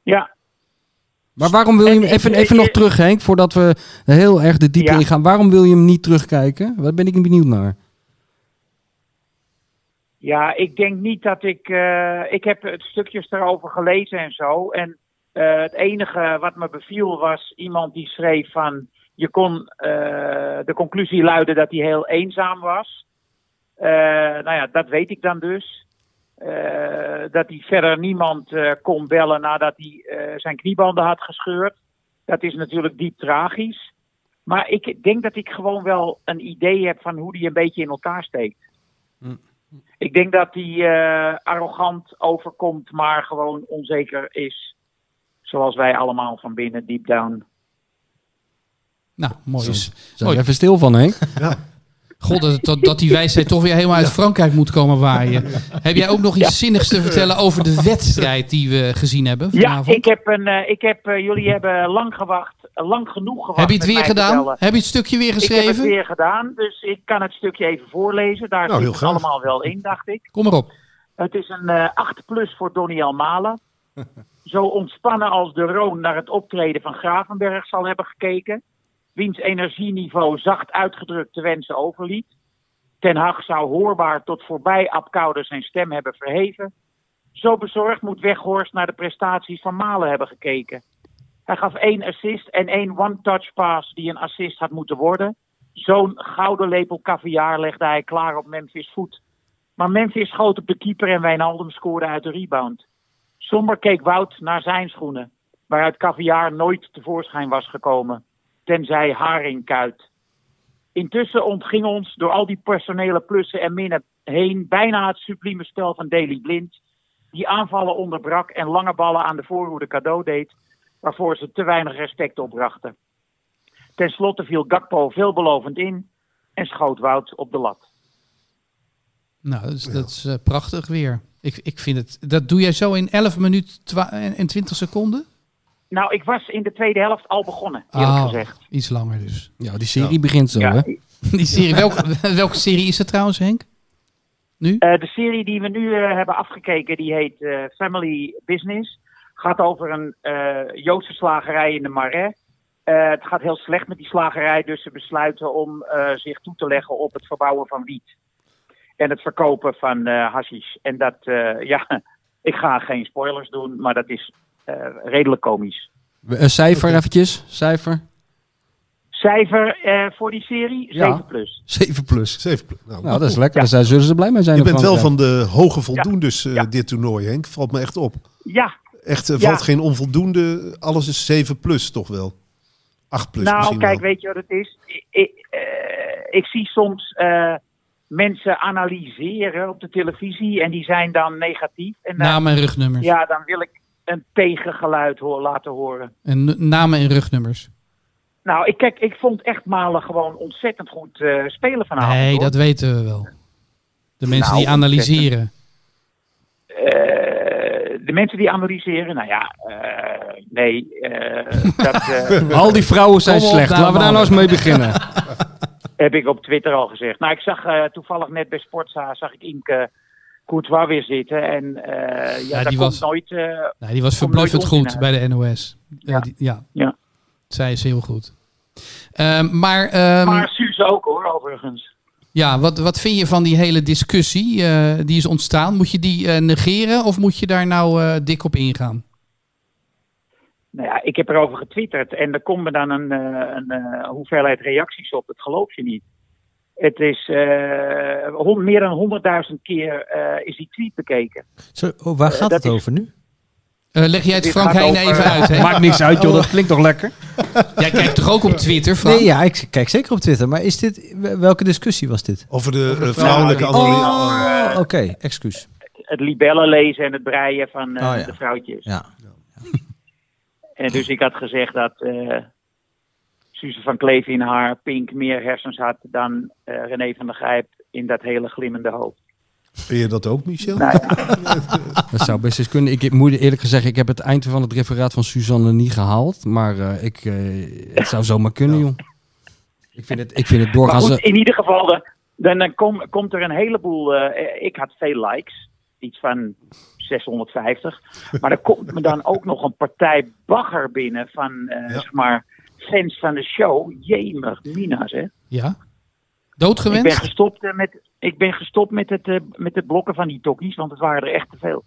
Ja, Maar waarom wil je hem even, even nog terug, Henk, voordat we heel erg de diepte Ja. ingaan. Waarom wil je hem niet terugkijken? Waar ben ik benieuwd naar? Ja, ik denk niet dat ik. eh, ik heb het stukjes erover gelezen en zo. En eh, het enige wat me beviel was iemand die schreef van. Je kon eh, de conclusie luiden dat hij heel eenzaam was. Eh, nou ja, dat weet ik dan dus. Dat hij verder niemand kon bellen nadat hij zijn kniebanden had gescheurd. Dat is natuurlijk diep tragisch. Maar ik denk dat ik gewoon wel een idee heb van hoe hij een beetje in elkaar steekt. Ik denk dat hij arrogant overkomt, maar gewoon onzeker is. Zoals wij allemaal van binnen, deep down. Nou, mooi Oh, we even stil van, Henk? God, dat, dat, die wijsheid toch weer helemaal uit Frankrijk moet komen waaien. Heb jij ook nog iets zinnigs te vertellen over de wedstrijd die we gezien hebben Ja, vanavond? ik heb een, eh, ik heb, eh, jullie hebben lang gewacht, eh, lang genoeg gewacht. heb je het weer gedaan? Heb je het stukje weer Ik heb het geschreven? weer gedaan, dus ik kan het stukje even voorlezen. Daar Nou, heel zit het graag. allemaal wel in, dacht ik. Kom maar op. Het is een eh 8 plus voor Donny Almalen. Zo ontspannen als de Roon naar het optreden van Gravenberg zal hebben gekeken. Wiens energieniveau zacht uitgedrukt te wensen overliet. Ten Hag zou hoorbaar tot voorbij Apkoude zijn stem hebben verheven. Zo bezorgd moet Weghorst naar de prestaties van Malen hebben gekeken. Hij gaf één assist en één one-touch pass die een assist had moeten worden. Zo'n gouden lepel caviar legde hij klaar op Memphis voet. Maar Memphis schoot op de keeper en Wijnaldum scoorde uit de rebound. Somber keek Wout naar zijn schoenen, waaruit caviar nooit tevoorschijn was gekomen, tenzij haringkuit. Intussen ontging ons door al die personele plussen en minnen heen bijna het sublieme spel van Daley Blind, die aanvallen onderbrak en lange ballen aan de voorhoede cadeau deed, waarvoor ze te weinig respect opbrachten. Ten slotte viel Gakpo veelbelovend in en schoot Wout op de lat. Nou, dat is, dat is eh, prachtig weer. Ik, ik vind het. Dat doe jij zo in 11 minuten twa- en 20 seconden? Nou, ik was in de tweede helft al begonnen, eerlijk Ah, gezegd. Iets langer dus. Ja, die serie begint zo, Ja, hè? Die serie, welke, welke serie is het trouwens, Henk? Nu? Eh, de serie die we nu eh, hebben afgekeken, die heet eh, Family Business. Gaat over een eh, Joodse slagerij in de Marais. Eh, het gaat heel slecht met die slagerij, dus ze besluiten om eh, zich toe te leggen op het verbouwen van wiet. En het verkopen van eh hashish. En dat, eh, ja, ik ga geen spoilers doen, maar dat is eh, redelijk komisch. Een cijfer eventjes, cijfer. Cijfer eh, voor die serie, Ja. 7 plus. 7 plus. Zeven pl- Nou, Nou, dat is lekker. Daar zijn, zullen ze blij mee zijn Je bent wel van de hoge voldoendes eh, Ja. dit toernooi, Henk. Valt me echt op. Ja, Echt, er Ja. valt geen onvoldoende. Alles is 7 plus toch wel. 8 plus nou, misschien kijk, wel. weet je wat het is? Ik, ik, eh, ik zie soms eh, mensen analyseren op de televisie en die zijn dan negatief. En dan, Namen en rugnummers. ja, dan wil ik een tegengeluid hoor, laten horen. En namen en rugnummers. Nou, ik, kijk, ik vond echt Malen gewoon ontzettend goed eh, spelen vanavond. nee, hoor. dat weten we wel. De mensen Nou, die analyseren. Eh, de mensen die analyseren, nou ja, eh, nee, eh, dat eh, Al die vrouwen zijn slecht. nou, Laten we daar nou eens mee beginnen. heb ik op Twitter al gezegd. Nou, ik zag eh, toevallig net bij Sportza, zag ik Inke Courtois weer zitten. En eh, ja, Ja, daar die was- nooit... eh, Nee, die was verbluffend goed bij de NOS. Ja. Ja. die- ja. Ja. Zij is heel goed. Ehm, maar ehm, maar Suze ook hoor, overigens. ja, wat, wat vind je van die hele discussie die is ontstaan? Moet je die negeren of moet je daar nou dik op ingaan? Nou ja, ik heb erover getwitterd en er komen dan een, eh, een eh, hoeveelheid reacties op. Dat geloof je niet. Het is eh, hon- meer dan 100.000 keer eh, is die tweet bekeken. Zo, oh, waar gaat het is- over nu? Eh, leg jij het Dit Frank Heijn over- even uit. Hè? Maakt niks uit, joh. Dat klinkt toch lekker? Jij kijkt toch ook op Twitter, Frank? Nee, ja, ik kijk zeker op Twitter. Maar is dit, welke discussie was dit? Over de vrouwelijke analyse. Oh, oké, excuus. Het libellen lezen en het breien van eh, Oh, ja. de vrouwtjes. Ja. En dus ik had gezegd dat eh Suze van Kleef in haar pink meer hersens had dan eh, René van der Gijp in dat hele glimmende hoofd. Vind je dat ook, Michel? Nou ja, Dat zou best eens kunnen. Ik moet eerlijk gezegd, ik heb het eind van het referaat van Suzanne niet gehaald. Maar eh, ik, eh, het zou zomaar kunnen, joh. Ik vind het, ik vind het maar doorgaans... goed, in ieder geval, Dan, dan kom- komt er een heleboel. eh, ik had veel likes, iets van 650. Maar er komt me dan ook nog een partij bagger binnen van eh, Ja. zeg maar fans van de show. Jemig, Mina's, hè? Ja. Ik ben Doodgewenst? gestopt, eh, met, ik ben gestopt met, het, eh, met het blokken van die tokkies, want het waren er echt te veel.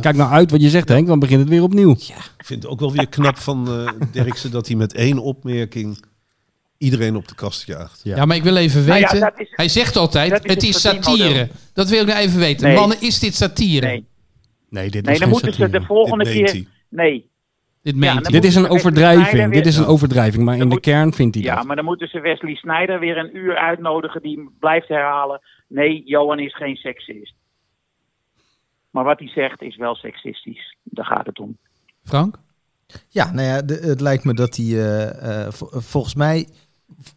Kijk nou uit wat je zegt, Henk, dan begint het weer opnieuw. Ik vind het ook wel weer knap van eh Derksen dat hij met één opmerking iedereen op de kast jaagt. Ja, maar ik wil even Nou ja, weten. is- hij zegt altijd, is het het is satire. Dat wil ik nou even weten. Nee. Mannen, is dit satire? Nee, Nee, dit nee dan moeten ze de volgende Dit keer. Nee, Dit Ja, meent. Dit is een overdrijving. Dit is een overdrijving, maar in de kern vindt hij ja, dat. maar dan moeten ze Wesley Snijder weer een uur uitnodigen die blijft herhalen. Nee, Johan is geen seksist. Maar wat hij zegt is wel seksistisch. Daar gaat het om. Frank? Ja, nou ja, de- het lijkt me dat hij, eh, eh, vol- volgens mij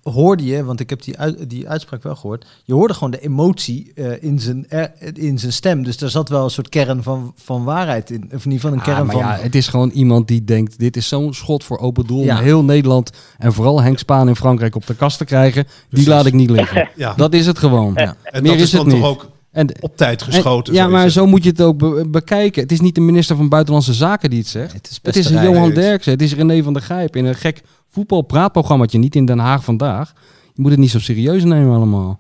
hoorde je, want ik heb die, uit- die uitspraak wel gehoord, je hoorde gewoon de emotie eh, in, zijn, eh, in zijn stem. Dus daar zat wel een soort kern van, van waarheid in. Of in ieder geval een Ah, kern maar van... ja, het is gewoon iemand die denkt, dit is zo'n schot voor open doel Ja. om heel Nederland en vooral Henk Spaan in Frankrijk op de kast te krijgen. Die laat ik niet liggen. Ja. Dat is het gewoon. Ja. En Meer dat is het dan toch ook En, op tijd en- geschoten. ja, maar zo moet je het ook be- bekijken. Het is niet de minister van Buitenlandse Zaken die het zegt. het is, Het is pesterij. Johan. Derksen, het is René van der Gijp in een gek voetbalpraatprogrammaatje, niet in Den Haag vandaag. Je moet het niet zo serieus nemen allemaal.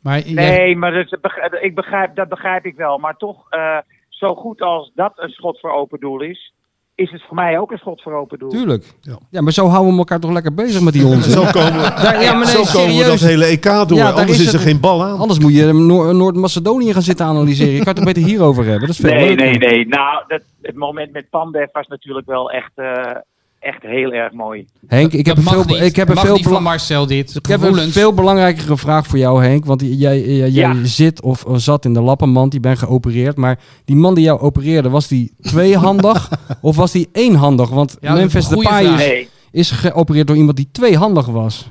Maar jij- Nee, maar dat, begrijp, ik begrijp, dat begrijp ik wel. Maar toch, eh, zo goed als dat een schot voor open doel is, is het voor mij ook een schot voor open doel. Tuurlijk. Ja. Ja, maar zo houden we elkaar toch lekker bezig met die onzin. Zo komen, Daar- ja, maar nee, zo komen we dat hele EK door. Ja, Anders is is er het- geen bal aan. Anders moet je Noor- Noord-Macedonië gaan zitten analyseren. Je kan het er beter hierover hebben. Dat is veel Nee, leuker. nee, nee. Nou, dat, het moment met Pandev was natuurlijk wel echt, eh, echt heel erg mooi. Henk, ik heb, dat een mag veel, niet. ik heb een mag veel, niet van Marcel dit. ik heb een veel belangrijkere vraag voor jou, Henk. Want jij, jij, jij Ja. zit of, zat in de lappenmand, die bent geopereerd. Maar die man die jou opereerde, was die tweehandig of was die éénhandig? Want Ja, Memphis goede Depay is, Nee, is geopereerd door iemand die tweehandig was.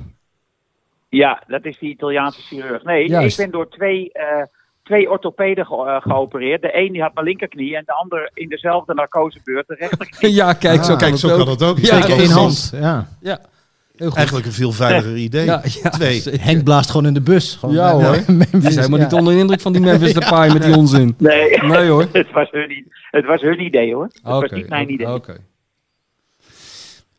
ja, dat is die Italiaanse chirurg. Nee, Juist. ik ben door twee, eh, twee orthopeden ge- eh, geopereerd. De een die had mijn linkerknie en de ander in dezelfde narcosebeurt de rechterknie. ja, kijk, zo Ah, kan kijk, zo ook. kan het ook. Ja, Zeker het hand. Ja. Ja, heel goed. Eigenlijk een veel veiliger idee. ja, ja, Twee. zeker. Henk blaast gewoon in de bus. Gewoon, Ja, hoor. Memphis, Die is helemaal ja. niet onder de indruk van die Memphis Depay met die onzin. Nee, Nee hoor. het, was hun, het was hun idee hoor. Het was Oké, niet mijn idee. Oké.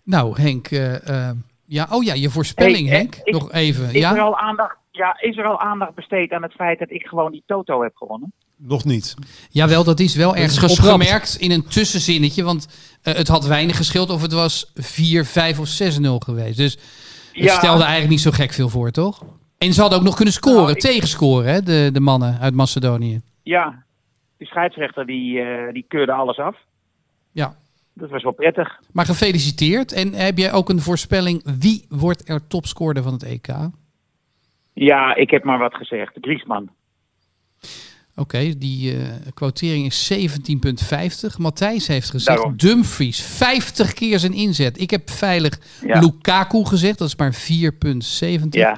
Nou, Henk. eh, eh, ja, oh ja, je voorspelling, Hey, Henk. ik- Nog even. Is, er Ja? al aandacht, ja, is er al aandacht besteed aan het feit dat ik gewoon die Toto heb gewonnen? Nog niet. Jawel, dat is wel ergens is opgemerkt in een tussenzinnetje. Want eh, het had weinig geschild of het was 4, 5 of 6-0 geweest. Dus het Ja. stelde eigenlijk niet zo gek veel voor, toch? En ze hadden ook nog kunnen scoren, Nou, ik- tegenscoren, hè, de, de mannen uit Macedonië. Ja, de scheidsrechter die, eh, die keurde alles af. Ja. Dat was wel prettig. Maar gefeliciteerd. En heb jij ook een voorspelling? Wie wordt er topscorer van het EK? Oké, Ja, ik heb maar wat gezegd. Griezmann. die eh, quotering is 17,50. Matthijs heeft gezegd Daarom. Dumfries, 50 keer zijn inzet. Ik heb veilig Ja. Lukaku gezegd, dat is maar 4,70. Ja.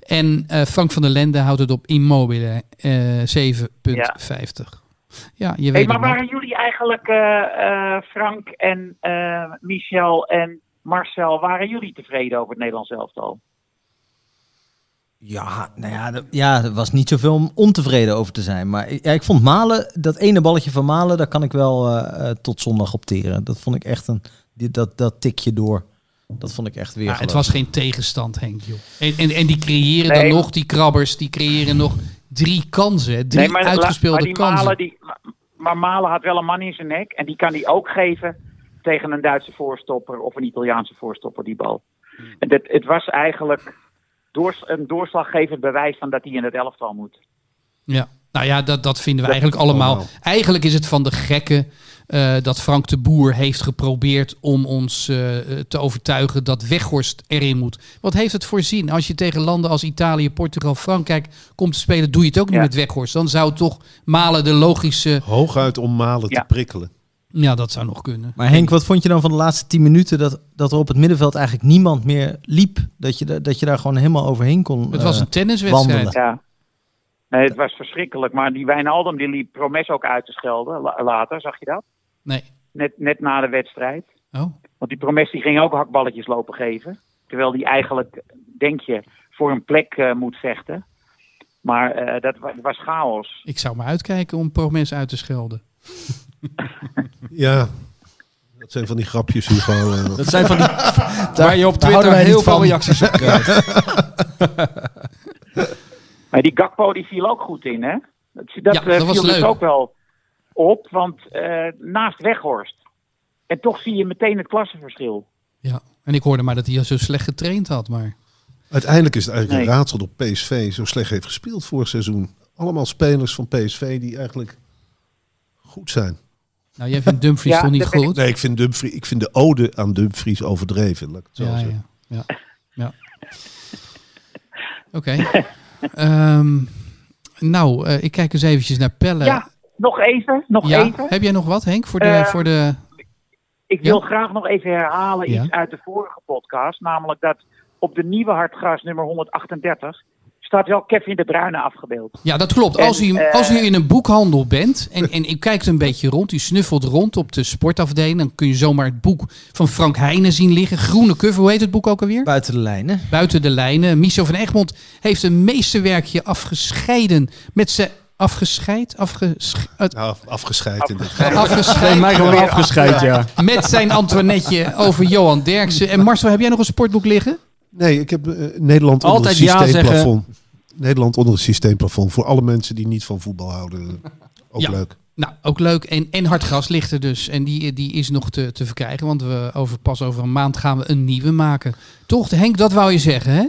En eh, Frank van der Lende houdt het op Immobile, eh 7,50. Ja. je weet Hey, maar waren jullie eigenlijk, eh, Frank en Michel en Marcel, waren jullie tevreden over het Nederlands elftal? Ja, nou ja, er- ja, er was niet zoveel om ontevreden over te zijn. Maar ik- ja, ik vond Malen, dat ene balletje van Malen, daar kan ik wel eh, eh, tot zondag opteren. Dat vond ik echt een, die, dat, dat tikje door. Dat vond ik echt weer. Ja, het was geen tegenstand, Henk. Joh. En, en, en die creëren Nee, dan nog, die krabbers, die creëren nog drie kansen. Drie Nee, maar, uitgespeelde maar die kansen. Malen, die, maar- maar Malen had wel een man in zijn nek. En die kan die ook geven tegen een Duitse voorstopper of een Italiaanse voorstopper, die bal. En dat, het was eigenlijk doors, een doorslaggevend bewijs van dat hij in het elftal moet. Ja, nou ja, dat, dat vinden we Dat eigenlijk allemaal. allemaal. Eigenlijk is het van de gekken eh, dat Frank de Boer heeft geprobeerd om ons eh, te overtuigen dat Weghorst erin moet. Wat heeft het voor zin? Als je tegen landen als Italië, Portugal, Frankrijk komt te spelen, doe je het ook niet Ja. met Weghorst. Dan zou toch Malen de logische... Hooguit om Malen Ja. te prikkelen. Ja, dat zou nog kunnen. Maar Henk, wat vond je dan van de laatste tien minuten dat, dat er op het middenveld eigenlijk niemand meer liep? Dat je, da- dat je daar gewoon helemaal overheen kon Het was eh, een tenniswedstrijd. wandelen. Ja. Nee, het was verschrikkelijk. Maar die Wijnaldum die liep Promes ook uit te schelden la- later, zag je dat? Nee. Net, net na de wedstrijd. Oh. Want die Promes die ging ook hakballetjes lopen geven. Terwijl die eigenlijk, denk je, voor een plek eh, moet vechten. Maar eh, dat wa- was chaos. Ik zou maar uitkijken om Promes uit te schelden. Ja, dat zijn van die grapjes, Hugo. eh. Dat zijn van die... waar je op Twitter heel veel van. reacties op krijgt. Maar die Gakpo die viel ook goed in, hè? Dat, dat, Ja, eh, was viel dus ook wel op, want eh, naast Weghorst. En toch zie je meteen het klassenverschil. Ja. En ik hoorde maar dat hij zo slecht getraind had. Maar Uiteindelijk is het eigenlijk Nee. een raadsel dat PSV zo slecht heeft gespeeld vorig seizoen. Allemaal spelers van PSV die eigenlijk goed zijn. Nou, jij vindt Dumfries Ja, toch niet ik- goed? Nee, ik vind, Dumfries, ik vind de ode aan Dumfries overdreven. Laat ik het zo Ja, zeggen. ja, ja. ja. Oké. Ehm, nou, eh, ik kijk eens eventjes naar Pelle. Ja, nog even, nog Ja, even. Heb jij nog wat, Henk, voor de... Eh, voor de... Ik wil graag nog even herhalen Ja. iets uit de vorige podcast. Namelijk dat op de nieuwe hartgras nummer 138 staat wel Kevin de Bruyne afgebeeld. Ja, dat klopt. En, Als u, eh, als u in een boekhandel bent en, en u kijkt een beetje rond, u snuffelt rond op de sportafdeling, dan kun je zomaar het boek van Frank Heijnen zien liggen. Groene cover, hoe heet het boek ook alweer? Buiten de lijnen. Buiten de lijnen. Michel van Egmond heeft een meesterwerkje afgescheiden met zijn afgescheid, afgesch, het- Nou, afgescheid in dit geval. Nee, afgescheid mij gewoon afgescheid, ja. met zijn Antoinetje over Johan Derksen. En Marcel, heb jij nog een sportboek liggen? Nee, ik heb eh, Nederland onder het ja systeemplafond. Nederland onder het systeemplafond. Voor alle mensen die niet van voetbal houden. Ook Ja. leuk. Nou, ook leuk. En, en Hartgras ligt er dus. En die, die is nog te, te verkrijgen. Want we over, pas over een maand gaan we een nieuwe maken. Toch, Henk, dat wou je zeggen, hè?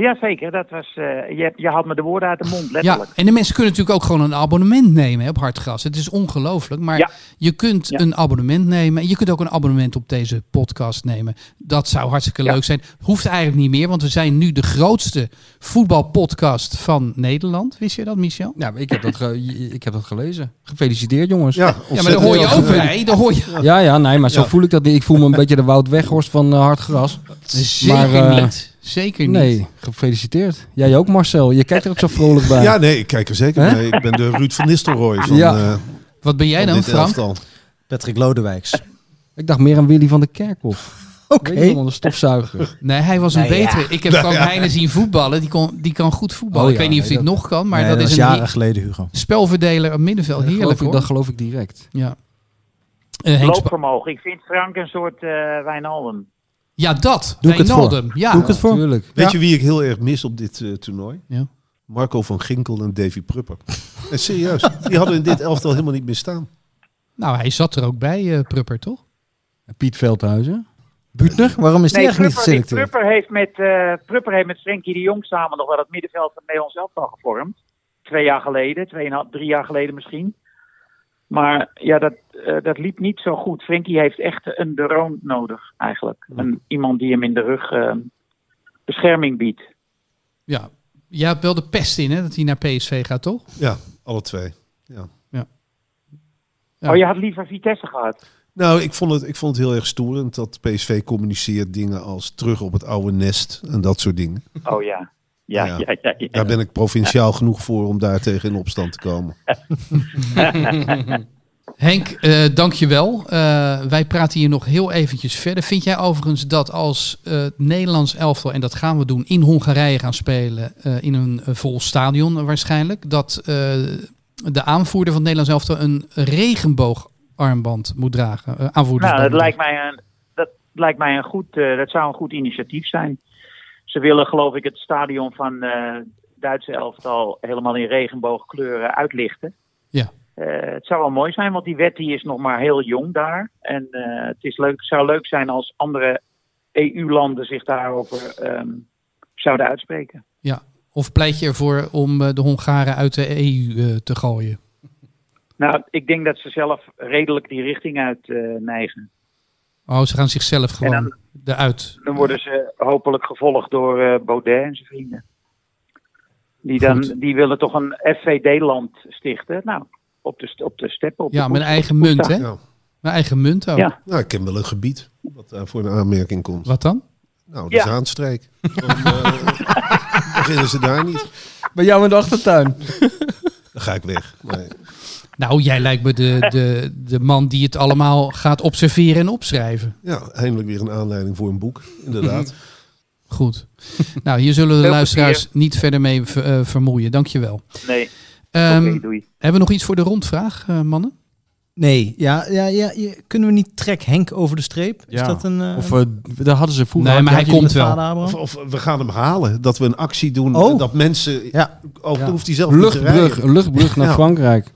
Jazeker, dat was, eh, je, je haalt me de woorden uit de mond, Ja, letterlijk. en de mensen kunnen natuurlijk ook gewoon een abonnement nemen hè, op Hartgras. Het is ongelooflijk, maar Ja. je kunt Ja. een abonnement nemen. En je kunt ook een abonnement op deze podcast nemen. Dat zou hartstikke Ja. leuk zijn. Hoeft eigenlijk niet meer, want we zijn nu de grootste voetbalpodcast van Nederland. Wist je dat, Michel? Ja, ik heb, dat ge- ik heb dat gelezen. Gefeliciteerd, jongens. Ja, Ja, maar daar hoor je ook bij. Daar hoor je Ja, ja, nee, maar zo Ja. voel ik dat niet. Ik voel me een beetje de Wout Weghorst van eh, Hard Gras. zeker Maar, eh, niet. Zeker niet. Nee, gefeliciteerd. Jij ook, Marcel. Je kijkt er ook zo vrolijk bij. Ja, nee, ik kijk er zeker Hè? bij. Ik ben de Ruud van Nistelrooy van, Ja. eh, Wat ben jij dan, dit Frank? elftal. Patrick Lodewijks. Ik dacht meer aan Willy van der Kerkhof. Oké. Wel, de stofzuiger. Nee, hij was een Nee, ja. betere. Ik heb Frank Heijnen zien voetballen. Die, kon, die kan goed voetballen. Oh ik weet niet of nee, hij het nog kan, maar Nee, dat, dat is een jaren geleden, Hugo. spelverdeler op middenveld. Heerlijk geloof, ik, hoor. dat geloof ik direct. Ja. Eh, Loopvermogen. Ik vind Frank een soort eh Wijnaldum. Ja, dat. Doe ik het voor. Ja. Doe ik het voor? Tuurlijk. Weet Ja. je wie ik heel erg mis op dit eh, toernooi? Ja. Marco van Ginkel en Davy Prupper. En serieus, die hadden in dit elftal helemaal niet meer staan. Nou, hij zat er ook bij, eh, Prupper, toch? Piet Veldhuizen. Buutner? Waarom is die Nee, eigenlijk niet Prupper, geselecteerd? Prupper, heeft met, eh Prupper heeft met Frenkie de Jong samen nog wel het middenveld van Nederland zelf al gevormd. Twee jaar geleden, tweeënhalf, drie jaar geleden misschien. Maar ja, dat, eh, dat liep niet zo goed. Frenkie heeft echt een De Roon nodig, eigenlijk. Een, iemand die hem in de rug eh, bescherming biedt. Ja. Jij hebt wel de pest in, hè, dat hij naar PSV gaat, toch? Ja, alle twee. Ja. Ja. Oh, je had liever Vitesse gehad. Nou, ik vond, het, ik vond het heel erg stoerend dat PSV communiceert dingen als terug op het oude nest en dat soort dingen. Oh ja. Ja, Ja. ja, ja. ja, Daar ben ik provinciaal genoeg voor om daar tegen in opstand te komen. Henk, eh dank je wel. Eh, wij praten hier nog heel eventjes verder. Vind jij overigens dat als eh, het Nederlands elftal, en dat gaan we doen, in Hongarije gaan spelen, eh, in een eh, vol stadion waarschijnlijk, dat eh, de aanvoerder van het Nederlands elftal een regenboogarmband moet dragen? Eh, Nou, dat lijkt mij een, dat lijkt mij een goed, eh, dat zou een goed initiatief zijn. Ze willen geloof ik het stadion van eh Duitse elftal helemaal in regenboogkleuren uitlichten. Ja. Eh, het zou wel mooi zijn, want die wet die is nog maar heel jong daar. En eh, het is leuk, zou leuk zijn als andere EU-landen zich daarover ehm, zouden uitspreken. Ja. Of pleit je ervoor om de Hongaren uit de EU te gooien? Nou, ik denk dat ze zelf redelijk die richting uit neigen. Oh, ze gaan zichzelf gewoon En eruit. Dan worden ze hopelijk gevolgd door eh, Baudet en zijn vrienden. Die, dan, Goed. die willen toch een FVD-land stichten. Nou, op de, op de steppen. Op de Ja, met een koest- eigen de munt, hè? Ja. Mijn eigen munt ook. Ja. Nou, ik ken wel een gebied wat daar voor een aanmerking komt. Wat dan? Nou, de Ja. Zaanstreek. Dan eh, beginnen ze daar niet. Bij jou in de achtertuin. Dan ga ik weg. Nee. Nou, jij lijkt me de, de, de man die het allemaal gaat observeren en opschrijven. Ja, eindelijk weer een aanleiding voor een boek, inderdaad. Goed. nou, hier zullen de luisteraars plezier. niet verder mee ver- eh, vermoeien. Dankjewel. Nee, Ehm oké, doei. hebben we nog iets voor de rondvraag, eh, mannen? Nee, ja, ja, ja, je- kunnen we niet trek Henk over de streep? Is Ja. dat een... eh, Of eh, daar hadden ze vroeger... Nee, maar had hij komt met wel. vader Abraham? Of, of we gaan hem halen. Dat we een actie doen. Oh. Dat mensen... Ja. Ook Ja. hoeft hij zelf niet te Luchtbrug, rijden. een luchtbrug naar Ja. Frankrijk.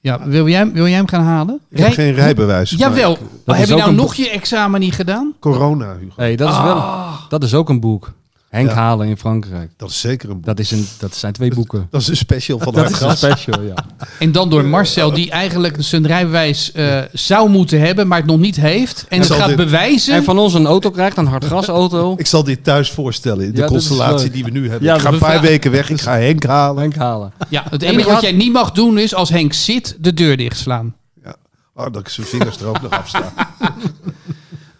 Ja, wil jij, wil jij hem gaan halen? Ik heb Rij- geen rijbewijs. Jawel. Dat heb je ook nou een nog je examen niet gedaan? Corona, Hugo. hey, dat, is Ah. wel, dat is ook een boek. Henk Ja. Halen in Frankrijk. Dat is zeker een boek. Dat, is een, dat zijn twee boeken. Dat is een special van Dat is een Hartgras. special, ja. En dan door Marcel, die eigenlijk zijn rijbewijs eh, zou moeten hebben, maar het nog niet heeft. En het gaat dit- bewijzen. En van ons een auto krijgt, een hardgasauto. Ik zal dit thuis voorstellen. in De Ja, constellatie die we nu hebben. Ja, ik ga een paar weken weg. Ik ga Henk halen. Henk Halen. Ja, het enige wat had- jij niet mag doen is als Henk zit, de deur dichtslaan. Ja. Oh, dat ik zijn vingers er ook nog afstaan.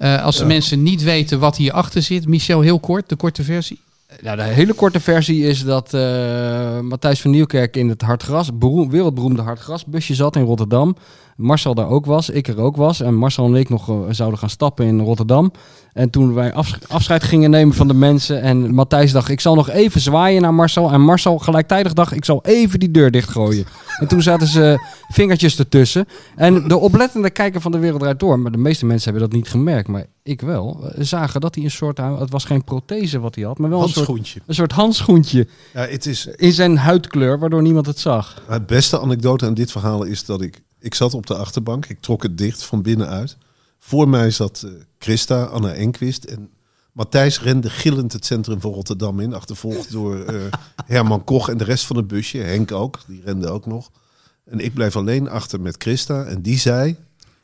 Eh, als de mensen niet weten wat hierachter zit. Michel, heel kort, de korte versie. Ja, de hele korte versie is dat eh, Matthijs van Nieuwkerk in het Hartgras, beroem, wereldberoemde Hartgrasbusje zat in Rotterdam. Marcel daar ook was, ik er ook was. En Marcel en ik nog eh, zouden gaan stappen in Rotterdam. En toen wij afsch- afscheid gingen nemen van de mensen. En Matthijs dacht, ik zal nog even zwaaien naar Marcel. En Marcel gelijktijdig dacht, ik zal even die deur dichtgooien. En toen zaten ze vingertjes ertussen. En de oplettende kijker van de wereld draait door. Maar de meeste mensen hebben dat niet gemerkt. Maar ik wel. eh, Zagen dat hij een soort, het was geen prothese wat hij had. Maar wel een soort, een soort handschoentje Ja, het is in zijn huidkleur. Waardoor niemand het zag. Het beste anekdote aan dit verhaal is dat ik... Ik zat op de achterbank. Ik trok het dicht van binnenuit. Voor mij zat eh, Christa, Anna Enquist. En Matthijs rende gillend het centrum van Rotterdam in. Achtervolgd door eh, Herman Koch en de rest van het busje. Henk ook, die rende ook nog. En ik bleef alleen achter met Christa. En die zei,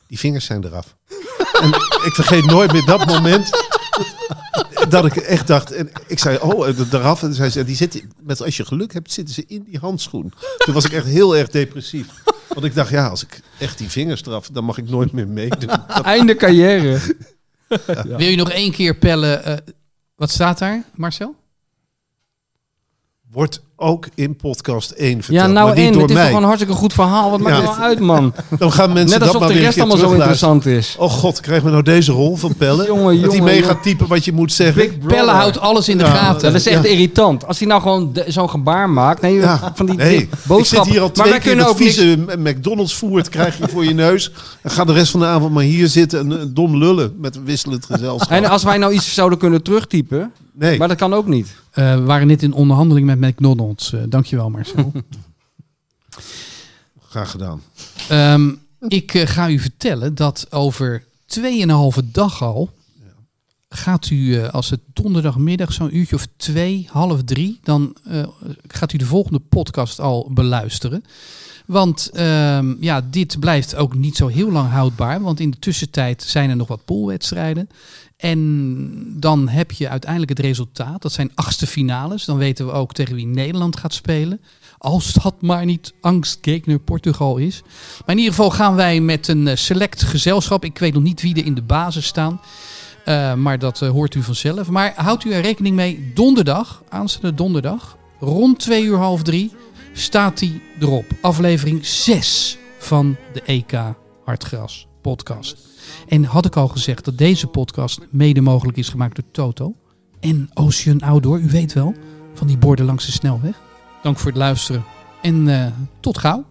die vingers zijn eraf. en ik vergeet nooit meer dat moment dat ik echt dacht, en ik zei, oh, eraf. En zij zei, die zitten, met, als je geluk hebt, zitten ze in die handschoen. Toen was ik echt heel erg depressief. Want ik dacht, ja, als ik echt die vingers eraf, dan mag ik nooit meer meedoen. Dat- Einde carrière. Wil je nog één keer pellen? eh, wat staat daar, Marcel? wordt ook in podcast 1 verteld. Ja, nou maar niet door Het is mij. toch een hartstikke goed verhaal. Wat maakt Ja. er nou uit, man? Dan gaan mensen Net dat alsof maar de rest allemaal zo interessant is. Oh god, krijg me nou deze rol van Pelle? Jongen, dat mee gaat typen wat je moet zeggen. Pelle houdt alles in de Ja, gaten. Dat is echt Ja. irritant. Als hij nou gewoon zo'n gebaar maakt. Nee, van die nee. die ik zit hier al maar twee keer dat niks... vieze McDonald's voert krijg je voor je neus. En ga de rest van de avond maar hier zitten en eh, dom lullen met een wisselend gezelschap. En als wij nou iets zouden kunnen terugtypen. Nee, Maar dat kan ook niet. Eh, we waren net in onderhandeling met McDonald's. Eh, dankjewel, Marcel. graag gedaan. Ehm, ik eh, ga u vertellen dat over 2,5 dag al gaat u, eh, als het donderdagmiddag zo'n uurtje of twee, half drie, dan eh, gaat u de volgende podcast al beluisteren. Want ehm, ja, dit blijft ook niet zo heel lang houdbaar, want in de tussentijd zijn er nog wat poolwedstrijden. En dan heb je uiteindelijk het resultaat. Dat zijn achtste finales. Dan weten we ook tegen wie Nederland gaat spelen. Als dat maar niet angstgegner Portugal is. Maar in ieder geval gaan wij met een eh, select gezelschap. Ik weet nog niet wie er in de basis staan. Eh, maar dat eh, hoort u vanzelf. Maar houdt u er rekening mee. Donderdag, aanstaande donderdag, rond twee uur half drie, staat die erop. Aflevering 6 van de EK Hartgras podcast. En had ik al gezegd dat deze podcast mede mogelijk is gemaakt door Toto. En Ocean Outdoor, u weet wel, van die borden langs de snelweg. Dank voor het luisteren. En eh, tot gauw.